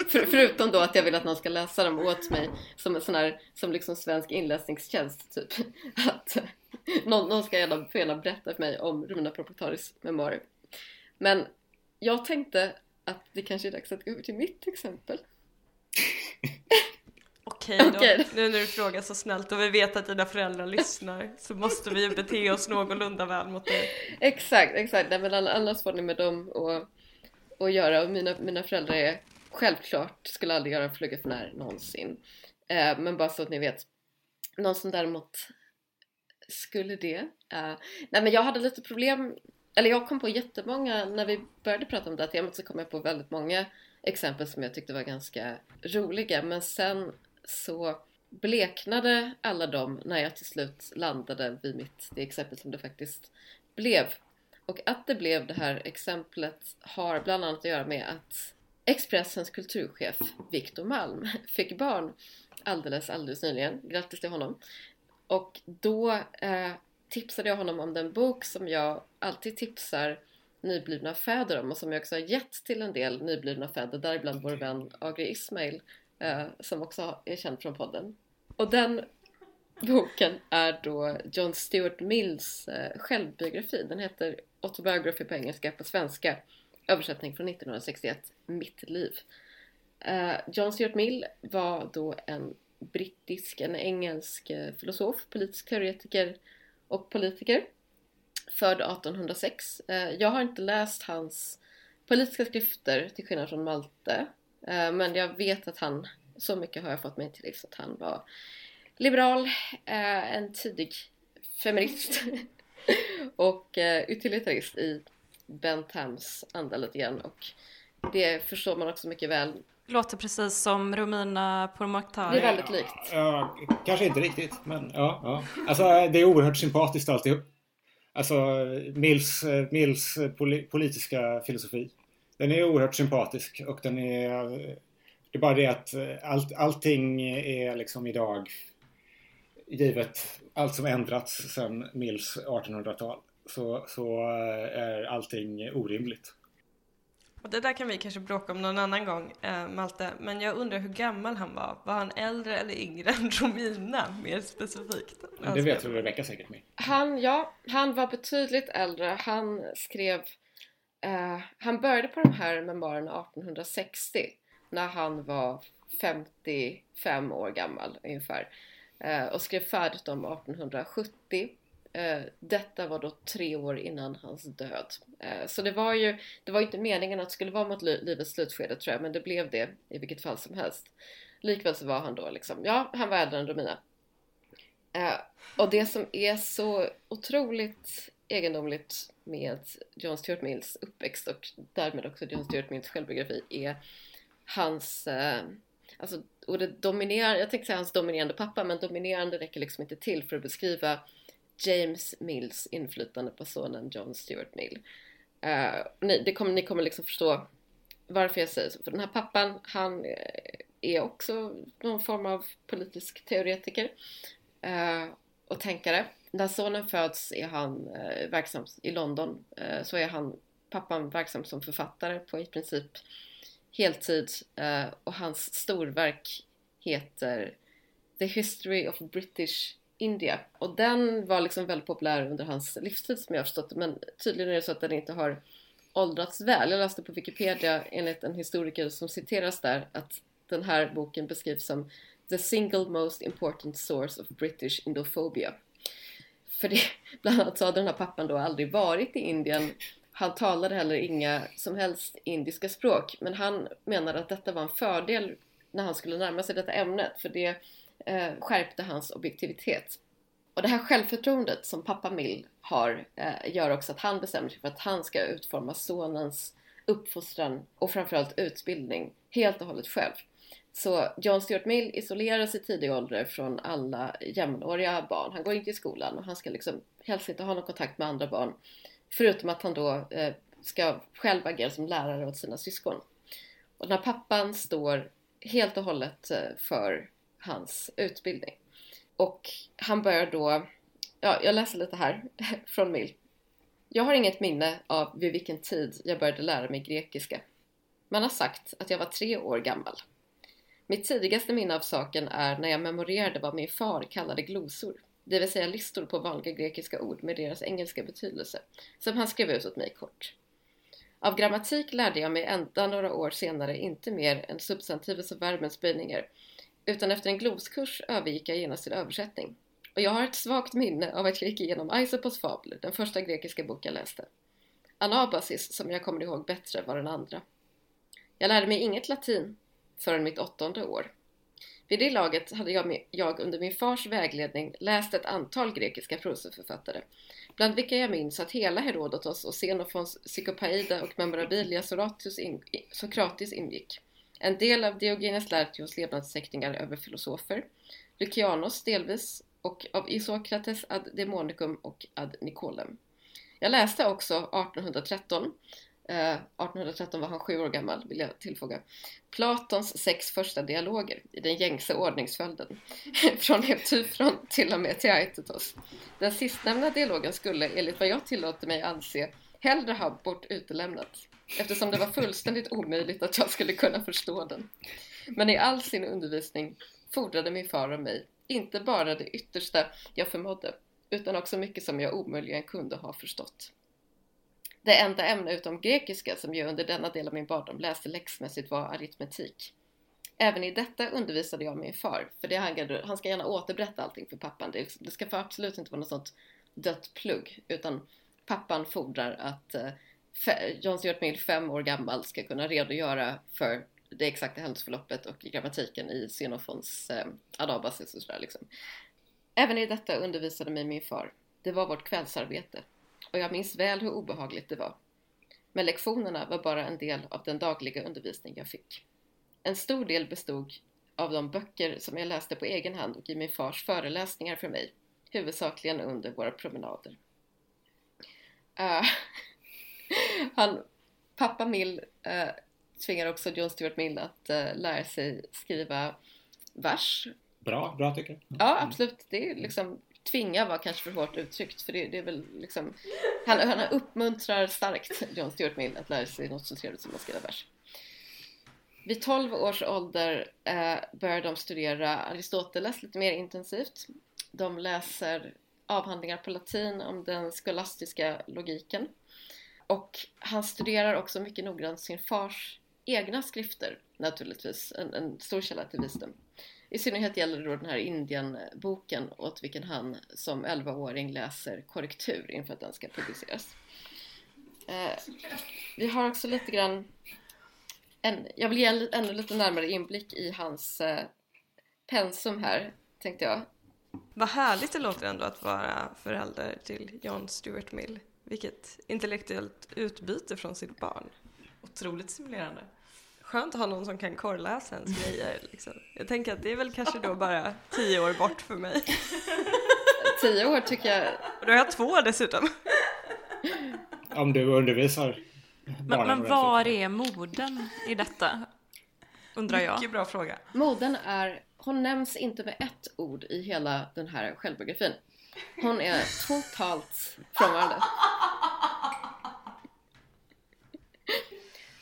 för, förutom då att jag vill att någon ska läsa dem åt mig som en sån här, som liksom svensk inläsningstjänst typ. Att någon, någon ska gärna, gärna berätta för mig om Romina Propotaris memoarer. Men jag tänkte att det kanske är dags att gå över till mitt exempel. Okej då, Okej. nu när du frågar så snällt och vi vet att dina föräldrar lyssnar så måste vi ju bete oss någorlunda väl mot dig. Exakt, exakt. Nej, men annars får ni med dem och, och göra. Och mina, mina föräldrar är självklart, skulle aldrig göra en fluga för när någonsin. Eh, men bara så att ni vet. Någon som däremot skulle det. Eh, nej men jag hade lite problem, eller jag kom på jättemånga, när vi började prata om det här temat så kom jag på väldigt många exempel som jag tyckte var ganska roliga. Men sen så bleknade alla dem när jag till slut landade vid mitt, det exempel som det faktiskt blev. Och att det blev det här exemplet har bland annat att göra med att Expressens kulturchef Viktor Malm fick barn alldeles, alldeles nyligen. Grattis till honom! Och då eh, tipsade jag honom om den bok som jag alltid tipsar nyblivna fäder om och som jag också har gett till en del nyblivna fäder, däribland vår vän Agri Ismail eh, som också är känd från podden. Och den boken är då John Stuart Mills eh, självbiografi. Den heter Autobiography på engelska, på svenska. Översättning från 1961, Mitt liv. Eh, John Stuart Mill var då en brittisk, en engelsk eh, filosof, politisk teoretiker och politiker. Född 1806. Eh, jag har inte läst hans politiska skrifter till skillnad från Malte. Eh, men jag vet att han, så mycket har jag fått mig till livs att han var liberal, eh, en tidig feminist och eh, utilitarist i Benthams anda lite grann och det förstår man också mycket väl. Låter precis som Romina Det Pourmokhtari. är väldigt likt. Ja, kanske inte riktigt, men ja. ja. Alltså, det är oerhört sympatiskt alltihop. Alltså, Mills, Mills poli, politiska filosofi. Den är oerhört sympatisk och den är... Det är bara det att allt, allting är liksom idag givet allt som ändrats sedan Mills 1800-tal så, så är allting orimligt. Och det där kan vi kanske bråka om någon annan gång, eh, Malte. Men jag undrar hur gammal han var. Var han äldre eller yngre än Romina, mer specifikt? Det vet väl Rebecka säkert med. Han, ja, han var betydligt äldre. Han skrev... Eh, han började på de här memoarerna 1860 när han var 55 år gammal ungefär eh, och skrev färdigt dem 1870. Eh, detta var då tre år innan hans död. Eh, så det var ju det var inte meningen att det skulle vara mot li- livets slutskede tror jag men det blev det i vilket fall som helst. Likväl så var han då liksom, ja han var äldre än Romina. Eh, och det som är så otroligt egendomligt med John Stuart Mills uppväxt och därmed också John Stuart Mills självbiografi är hans, eh, alltså, och det dominerar, jag tänkte säga hans dominerande pappa, men dominerande räcker liksom inte till för att beskriva James Mills inflytande på sonen John Stuart Mill. Uh, ni, det kommer, ni kommer liksom förstå varför jag säger så, för den här pappan, han eh, är också någon form av politisk teoretiker uh, och tänkare. När sonen föds är han eh, verksam i London, eh, så är han pappan verksam som författare på i princip heltid eh, och hans storverk heter The History of British India och den var liksom väldigt populär under hans livstid som jag har förstått men tydligen är det så att den inte har åldrats väl. Jag läste på Wikipedia enligt en historiker som citeras där att den här boken beskrivs som the single most important source of British Indophobia. För det, bland annat så hade den här pappan då aldrig varit i Indien. Han talade heller inga som helst indiska språk. Men han menade att detta var en fördel när han skulle närma sig detta ämnet. För det eh, skärpte hans objektivitet. Och det här självförtroendet som pappa Mill har eh, gör också att han bestämmer sig för att han ska utforma sonens uppfostran och framförallt utbildning helt och hållet själv. Så John Stuart Mill isoleras i tidig ålder från alla jämnåriga barn. Han går inte i skolan och han ska liksom helst inte ha någon kontakt med andra barn. Förutom att han då eh, ska själv agera som lärare åt sina syskon. Och den här pappan står helt och hållet eh, för hans utbildning. Och han börjar då, ja jag läser lite här från Mill. Jag har inget minne av vid vilken tid jag började lära mig grekiska. Man har sagt att jag var tre år gammal. Mitt tidigaste minne av saken är när jag memorerade vad min far kallade glosor, det vill säga listor på vanliga grekiska ord med deras engelska betydelse, som han skrev ut åt mig kort. Av grammatik lärde jag mig ända några år senare inte mer än substantivets och verbens böjningar, utan efter en gloskurs övergick jag genast till översättning. Och jag har ett svagt minne av att jag gick igenom Aisopos fabler, den första grekiska bok jag läste. Anabasis, som jag kommer ihåg bättre, var den andra. Jag lärde mig inget latin förrän mitt åttonde år. Vid det laget hade jag, jag under min fars vägledning läst ett antal grekiska prosaförfattare, bland vilka jag minns att hela Herodotos och Xenofons Psykopaida och Memorabilia Sokratis, in, Sokratis ingick. En del av Diogenes Laertios levnadsteckningar över filosofer, Lucianos delvis och av Isokrates ad Demonicum och ad Nicolem. Jag läste också 1813 Eh, 1813 var han sju år gammal, vill jag tillfoga. Platons sex första dialoger i den gängse ordningsföljden. Från Heptyfron till och med till Aetetos. Den sistnämnda dialogen skulle, enligt vad jag tillåter mig anse, hellre ha bort utelämnats eftersom det var fullständigt omöjligt att jag skulle kunna förstå den. Men i all sin undervisning fordrade min far av mig inte bara det yttersta jag förmådde utan också mycket som jag omöjligen kunde ha förstått. Det enda ämne utom grekiska som jag under denna del av min barndom läste läxmässigt var aritmetik. Även i detta undervisade jag min far, för det han, han ska gärna återberätta allting för pappan. Det, liksom- det ska för absolut inte vara något sånt dött plugg, utan pappan fordrar att eh, John Stuart Mill, fem år gammal, ska kunna redogöra för det exakta händelseförloppet och grammatiken i Xenofons eh, Adabasis och sådär liksom. Även i detta undervisade mig min far. Det var vårt kvällsarbete och jag minns väl hur obehagligt det var. Men lektionerna var bara en del av den dagliga undervisning jag fick. En stor del bestod av de böcker som jag läste på egen hand och i min fars föreläsningar för mig, huvudsakligen under våra promenader. Uh, han, pappa Mill uh, tvingar också John Stuart Mill att uh, lära sig skriva vers. Bra, bra tycker jag. Ja, absolut. Det är liksom tvinga var kanske för hårt uttryckt för det, det är väl liksom han, han uppmuntrar starkt John Stuart Mill att lära sig något så trevligt som att skriva vers. Vid 12 års ålder eh, börjar de studera Aristoteles lite mer intensivt. De läser avhandlingar på latin om den skolastiska logiken. Och han studerar också mycket noggrant sin fars egna skrifter naturligtvis, en, en stor källa till visdom. I synnerhet gäller det då den här Indienboken åt vilken han som 11-åring läser korrektur inför att den ska publiceras. Eh, vi har också lite grann en, jag vill ge en ännu lite närmare inblick i hans eh, pensum här, tänkte jag. Vad härligt det låter ändå att vara förälder till John Stuart Mill. Vilket intellektuellt utbyte från sitt barn. Otroligt stimulerande skönt att ha någon som kan korrläsa ens grejer. Liksom. Jag tänker att det är väl kanske då bara tio år bort för mig. tio år tycker jag. Och då har jag två dessutom. Om du undervisar Men, men var är moden i detta? Undrar jag. Mycket bra fråga. Moden är, hon nämns inte med ett ord i hela den här självbiografin. Hon är totalt frånvarande.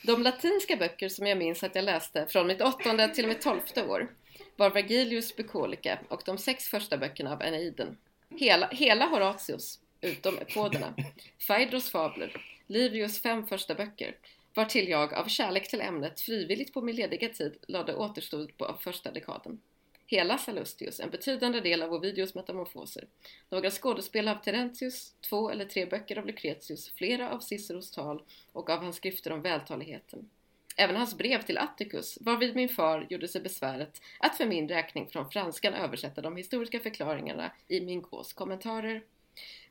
De latinska böcker som jag minns att jag läste från mitt åttonde till mitt tolfte år var Vergilius Bucolica och de sex första böckerna av Eneiden. Hela, hela Horatius, utom epoderna, Phaedros fabler, Livius fem första böcker, vartill jag av kärlek till ämnet frivilligt på min lediga tid lade återstod på första dekaden. Hela Salustius, en betydande del av Ovidius metamorfoser, några skådespel av Terentius, två eller tre böcker av Lucretius, flera av Ciceros tal och av hans skrifter om vältaligheten. Även hans brev till Atticus, varvid min far gjorde sig besväret att för min räkning från franskan översätta de historiska förklaringarna i min gås kommentarer.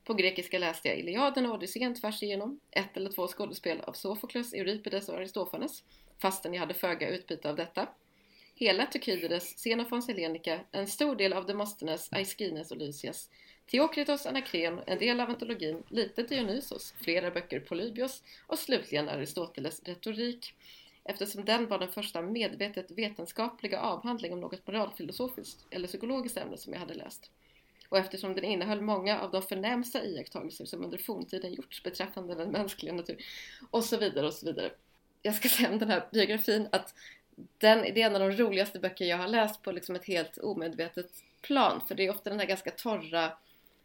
På grekiska läste jag Iliaden och Odysseen tvärs igenom, ett eller två skådespel av Sofokles, Euripides och Aristofanes, fastän jag hade föga utbyte av detta, hela Tukydides, Xenofons Hellenica, en stor del av Demosthenes, Aiskines och Lysias, Theokritos Anakreon, en del av antologin, lite Dionysos, flera böcker Polybios och slutligen Aristoteles retorik eftersom den var den första medvetet vetenskapliga avhandling om något moralfilosofiskt eller psykologiskt ämne som jag hade läst. Och eftersom den innehöll många av de förnämsta iakttagelser som under forntiden gjorts beträffande den mänskliga naturen och så vidare och så vidare. Jag ska säga om den här biografin att den, det är en av de roligaste böcker jag har läst på liksom ett helt omedvetet plan för det är ofta den här ganska torra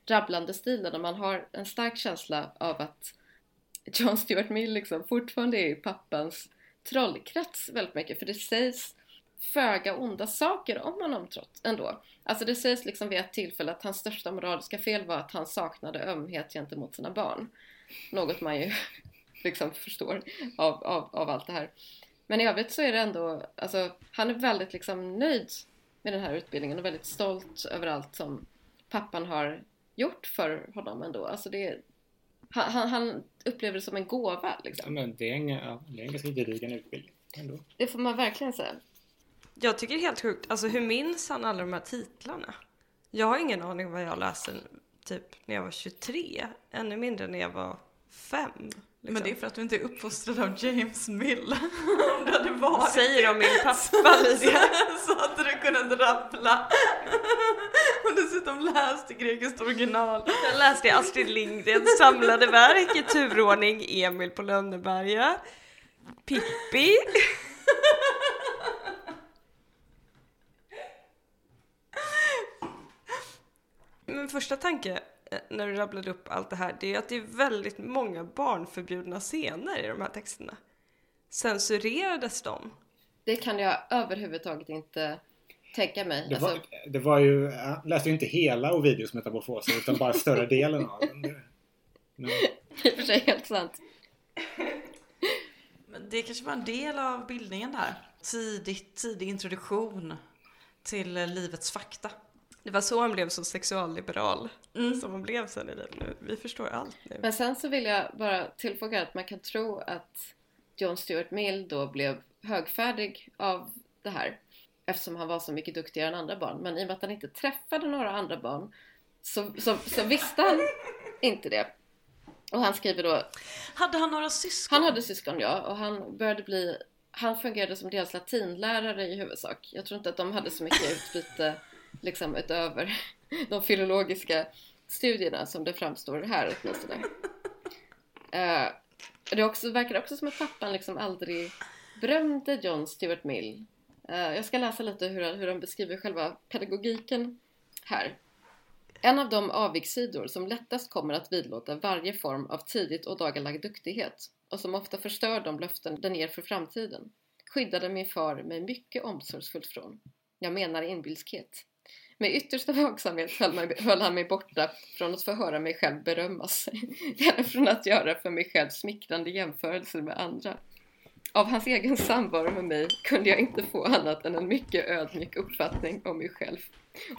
rabblande stilen och man har en stark känsla av att John Stuart Mill liksom fortfarande är i pappans trollkrets väldigt mycket för det sägs föga onda saker om honom trots ändå. Alltså det sägs liksom vid ett tillfälle att hans största moraliska fel var att han saknade ömhet gentemot sina barn. Något man ju liksom förstår av, av, av allt det här. Men i övrigt så är det ändå, alltså han är väldigt liksom nöjd med den här utbildningen och väldigt stolt över allt som pappan har gjort för honom ändå. Alltså det, han, han, upplever det som en gåva liksom. Ja, men det är en, ja, det är en ganska gedigen utbildning ändå. Det får man verkligen säga. Jag tycker det är helt sjukt, alltså hur minns han alla de här titlarna? Jag har ingen aning vad jag läste typ när jag var 23, ännu mindre när jag var 5. Liksom. Men det är för att du inte är uppfostrad av James Mill. Om du hade varit Säger om min pappa Lydia. så hade du kunnat rabbla. Och dessutom läst i grekiskt original. Jag läste Astrid Lindgrens samlade verk i turordning Emil på Lönneberga, Pippi. Min första tanke när du rabblade upp allt det här, det är att det är väldigt många barnförbjudna scener i de här texterna. Censurerades de? Det kan jag överhuvudtaget inte tänka mig. Det var, Alltså, det var ju, jag läste ju inte hela Ovidius metamorfoser utan bara större delen av den. Det- Men, I och för sig helt sant. Men det kanske var en del av bildningen där. Tidigt, tidig introduktion till eh, livets fakta. Det var så han blev så sexualliberal som han blev sen i livet. Nu, Vi förstår allt nu. Men sen så vill jag bara tillfoga att man kan tro att John Stuart Mill då blev högfärdig av det här eftersom han var så mycket duktigare än andra barn. Men i och med att han inte träffade några andra barn så, så, så visste han inte det. Och han skriver då Hade han några syskon? Han hade syskon ja och han började bli Han fungerade som deras latinlärare i huvudsak. Jag tror inte att de hade så mycket utbyte liksom utöver de filologiska studierna som det framstår här åtminstone. Uh, det också, verkar också som att pappan liksom aldrig berömde John Stuart Mill. Uh, jag ska läsa lite hur hur han beskriver själva pedagogiken här. En av de avigsidor som lättast kommer att vidlåda varje form av tidigt ådagalagd duktighet och som ofta förstör de löften den ger för framtiden skyddade min far mig mycket omsorgsfullt från. Jag menar inbilskhet. Med yttersta vaksamhet höll, mig, höll han mig borta från att få höra mig själv berömmas, eller från att göra för mig själv smickrande jämförelser med andra. Av hans egen samvaro med mig kunde jag inte få annat än en mycket ödmjuk uppfattning om mig själv.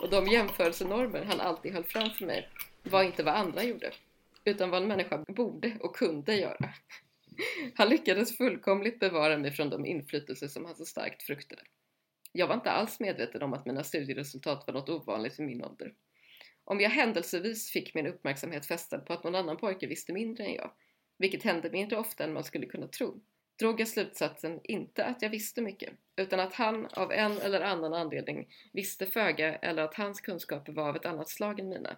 Och de jämförelsenormer han alltid höll framför mig var inte vad andra gjorde, utan vad en människa borde och kunde göra. Han lyckades fullkomligt bevara mig från de inflytelser som han så starkt fruktade. Jag var inte alls medveten om att mina studieresultat var något ovanligt för min ålder. Om jag händelsevis fick min uppmärksamhet fästad på att någon annan pojke visste mindre än jag, vilket hände mindre ofta än man skulle kunna tro, drog jag slutsatsen inte att jag visste mycket, utan att han av en eller annan anledning visste föga eller att hans kunskaper var av ett annat slag än mina.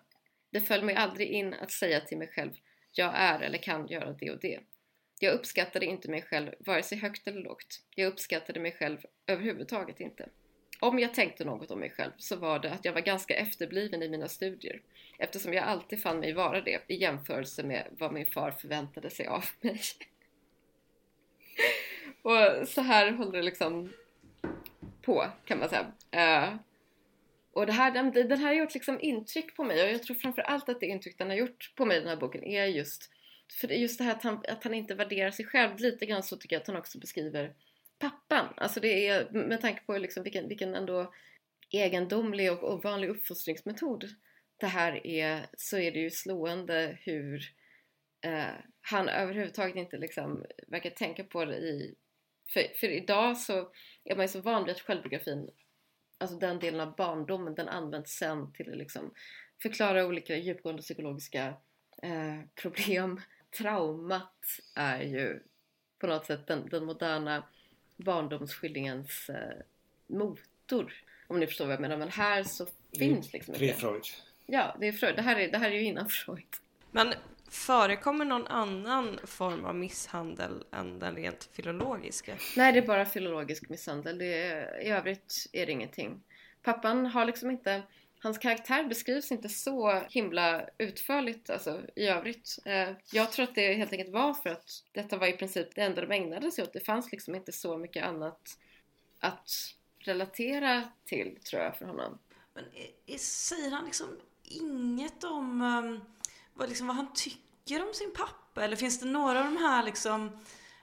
Det föll mig aldrig in att säga till mig själv jag är eller kan göra det och det. Jag uppskattade inte mig själv vare sig högt eller lågt. Jag uppskattade mig själv överhuvudtaget inte. Om jag tänkte något om mig själv så var det att jag var ganska efterbliven i mina studier eftersom jag alltid fann mig vara det i jämförelse med vad min far förväntade sig av mig. och så här håller det liksom på kan man säga. Uh, och det här, den, den här har gjort liksom intryck på mig och jag tror framförallt att det intryck den har gjort på mig den här boken är just för just det här att han, att han inte värderar sig själv lite grann så tycker jag att han också beskriver pappan. Alltså det är med tanke på liksom vilken, vilken ändå egendomlig och ovanlig uppfostringsmetod det här är så är det ju slående hur eh, han överhuvudtaget inte liksom verkar tänka på det i för, för idag så är man ju så van vid att självbiografin alltså den delen av barndomen den används sen till att liksom förklara olika djupgående psykologiska eh, problem. Traumat är ju på något sätt den, den moderna barndomsskildringens eh, motor. Om ni förstår vad jag menar. Men här så finns liksom Det är Freud. Ja, det är Freud. Det här är, det här är ju innan Freud. Men förekommer någon annan form av misshandel än den rent filologiska? Nej, det är bara filologisk misshandel. Det är, I övrigt är det ingenting. Pappan har liksom inte... Hans karaktär beskrivs inte så himla utförligt alltså, i övrigt. Eh, jag tror att det helt enkelt var för att detta var i princip det enda de ägnade sig åt. Det fanns liksom inte så mycket annat att relatera till, tror jag, för honom. Men är, är, säger han liksom inget om um, vad, liksom, vad han tycker om sin pappa? Eller finns det några av de här liksom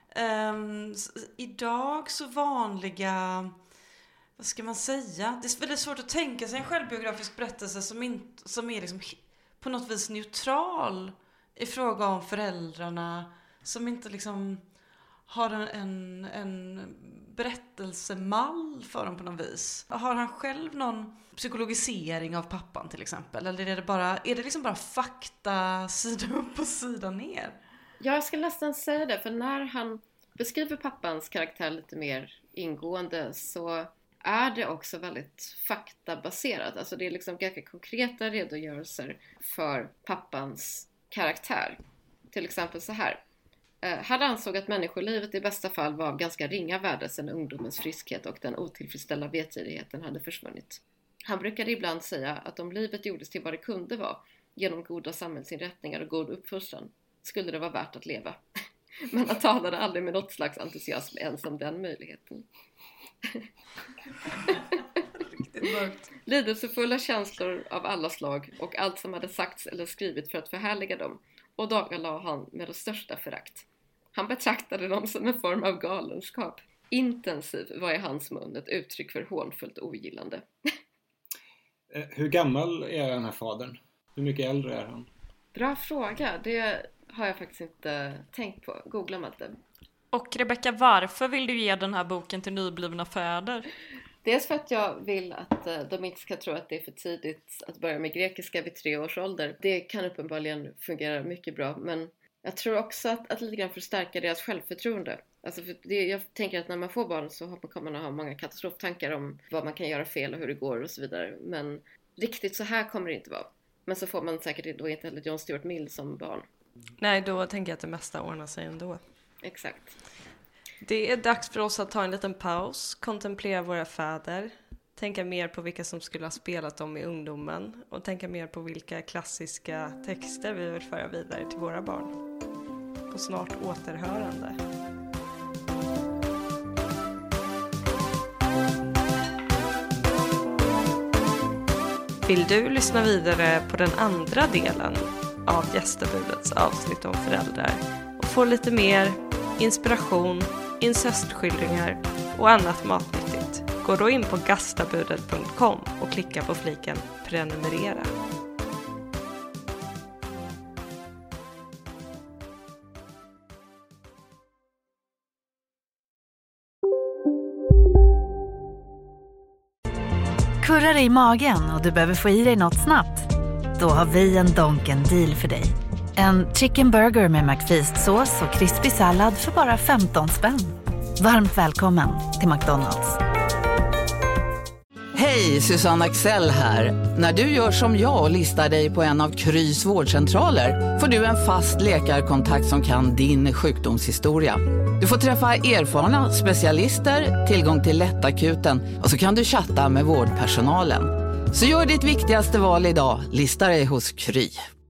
ehm, um, idag så vanliga vad ska man säga? Det är väldigt svårt att tänka sig en självbiografisk berättelse som, in, som är liksom på något vis neutral i fråga om föräldrarna. Som inte liksom har en, en, en berättelsemall för dem på något vis. Har han själv någon psykologisering av pappan till exempel? Eller är det, bara, är det liksom bara fakta sida upp och sida ner? Jag ska nästan säga det, för när han beskriver pappans karaktär lite mer ingående så är det också väldigt faktabaserat. Alltså det är liksom ganska konkreta redogörelser för pappans karaktär. Till exempel så här. Eh, han ansåg att människolivet i bästa fall var av ganska ringa värde sedan ungdomens friskhet och den otillfredsställda vetgirigheten hade försvunnit. Han brukade ibland säga att om livet gjordes till vad det kunde vara, genom goda samhällsinrättningar och god uppfostran, skulle det vara värt att leva. Men han talade aldrig med något slags entusiasm ens om den möjligheten. Lidelsefulla känslor av alla slag och allt som hade sagts eller skrivit för att förhärliga dem och dagar han med det största förakt. Han betraktade dem som en form av galenskap. Intensiv var i hans mun ett uttryck för hånfullt ogillande. Eh, hur gammal är den här fadern? Hur mycket äldre är han? Bra fråga. Det har jag faktiskt inte tänkt på. Googla Malte. Och Rebecka, varför vill du ge den här boken till nyblivna fäder? Dels för att jag vill att eh, de inte ska tro att det är för tidigt att börja med grekiska vid tre års ålder. Det kan uppenbarligen fungera mycket bra men jag tror också att, att lite grann förstärka deras självförtroende. Alltså för det, jag tänker att när man får barn så kommer man ha många katastroftankar om vad man kan göra fel och hur det går och så vidare. Men riktigt så här kommer det inte vara. Men så får man säkert då inte heller John Stuart Mill som barn. Nej, då tänker jag att det mesta ordnar sig ändå. Exakt. Det är dags för oss att ta en liten paus, kontemplera våra fäder, tänka mer på vilka som skulle ha spelat dem i ungdomen och tänka mer på vilka klassiska texter vi vill föra vidare till våra barn. På snart återhörande. Vill du lyssna vidare på den andra delen av gästabudets avsnitt om föräldrar och få lite mer inspiration, incestskildringar och annat matnyttigt, gå då in på gastabudet.com och klicka på fliken prenumerera. Kurrar i magen och du behöver få i dig något snabbt? Då har vi en Donken deal för dig. En chicken burger med McFeast-sås och krispig sallad för bara 15 spänn. Varmt välkommen till McDonalds. Hej, Susanne Axel här. När du gör som jag och listar dig på en av Krys vårdcentraler får du en fast läkarkontakt som kan din sjukdomshistoria. Du får träffa erfarna specialister, tillgång till lättakuten och så kan du chatta med vårdpersonalen. Så gör ditt viktigaste val idag, lista dig hos Kry.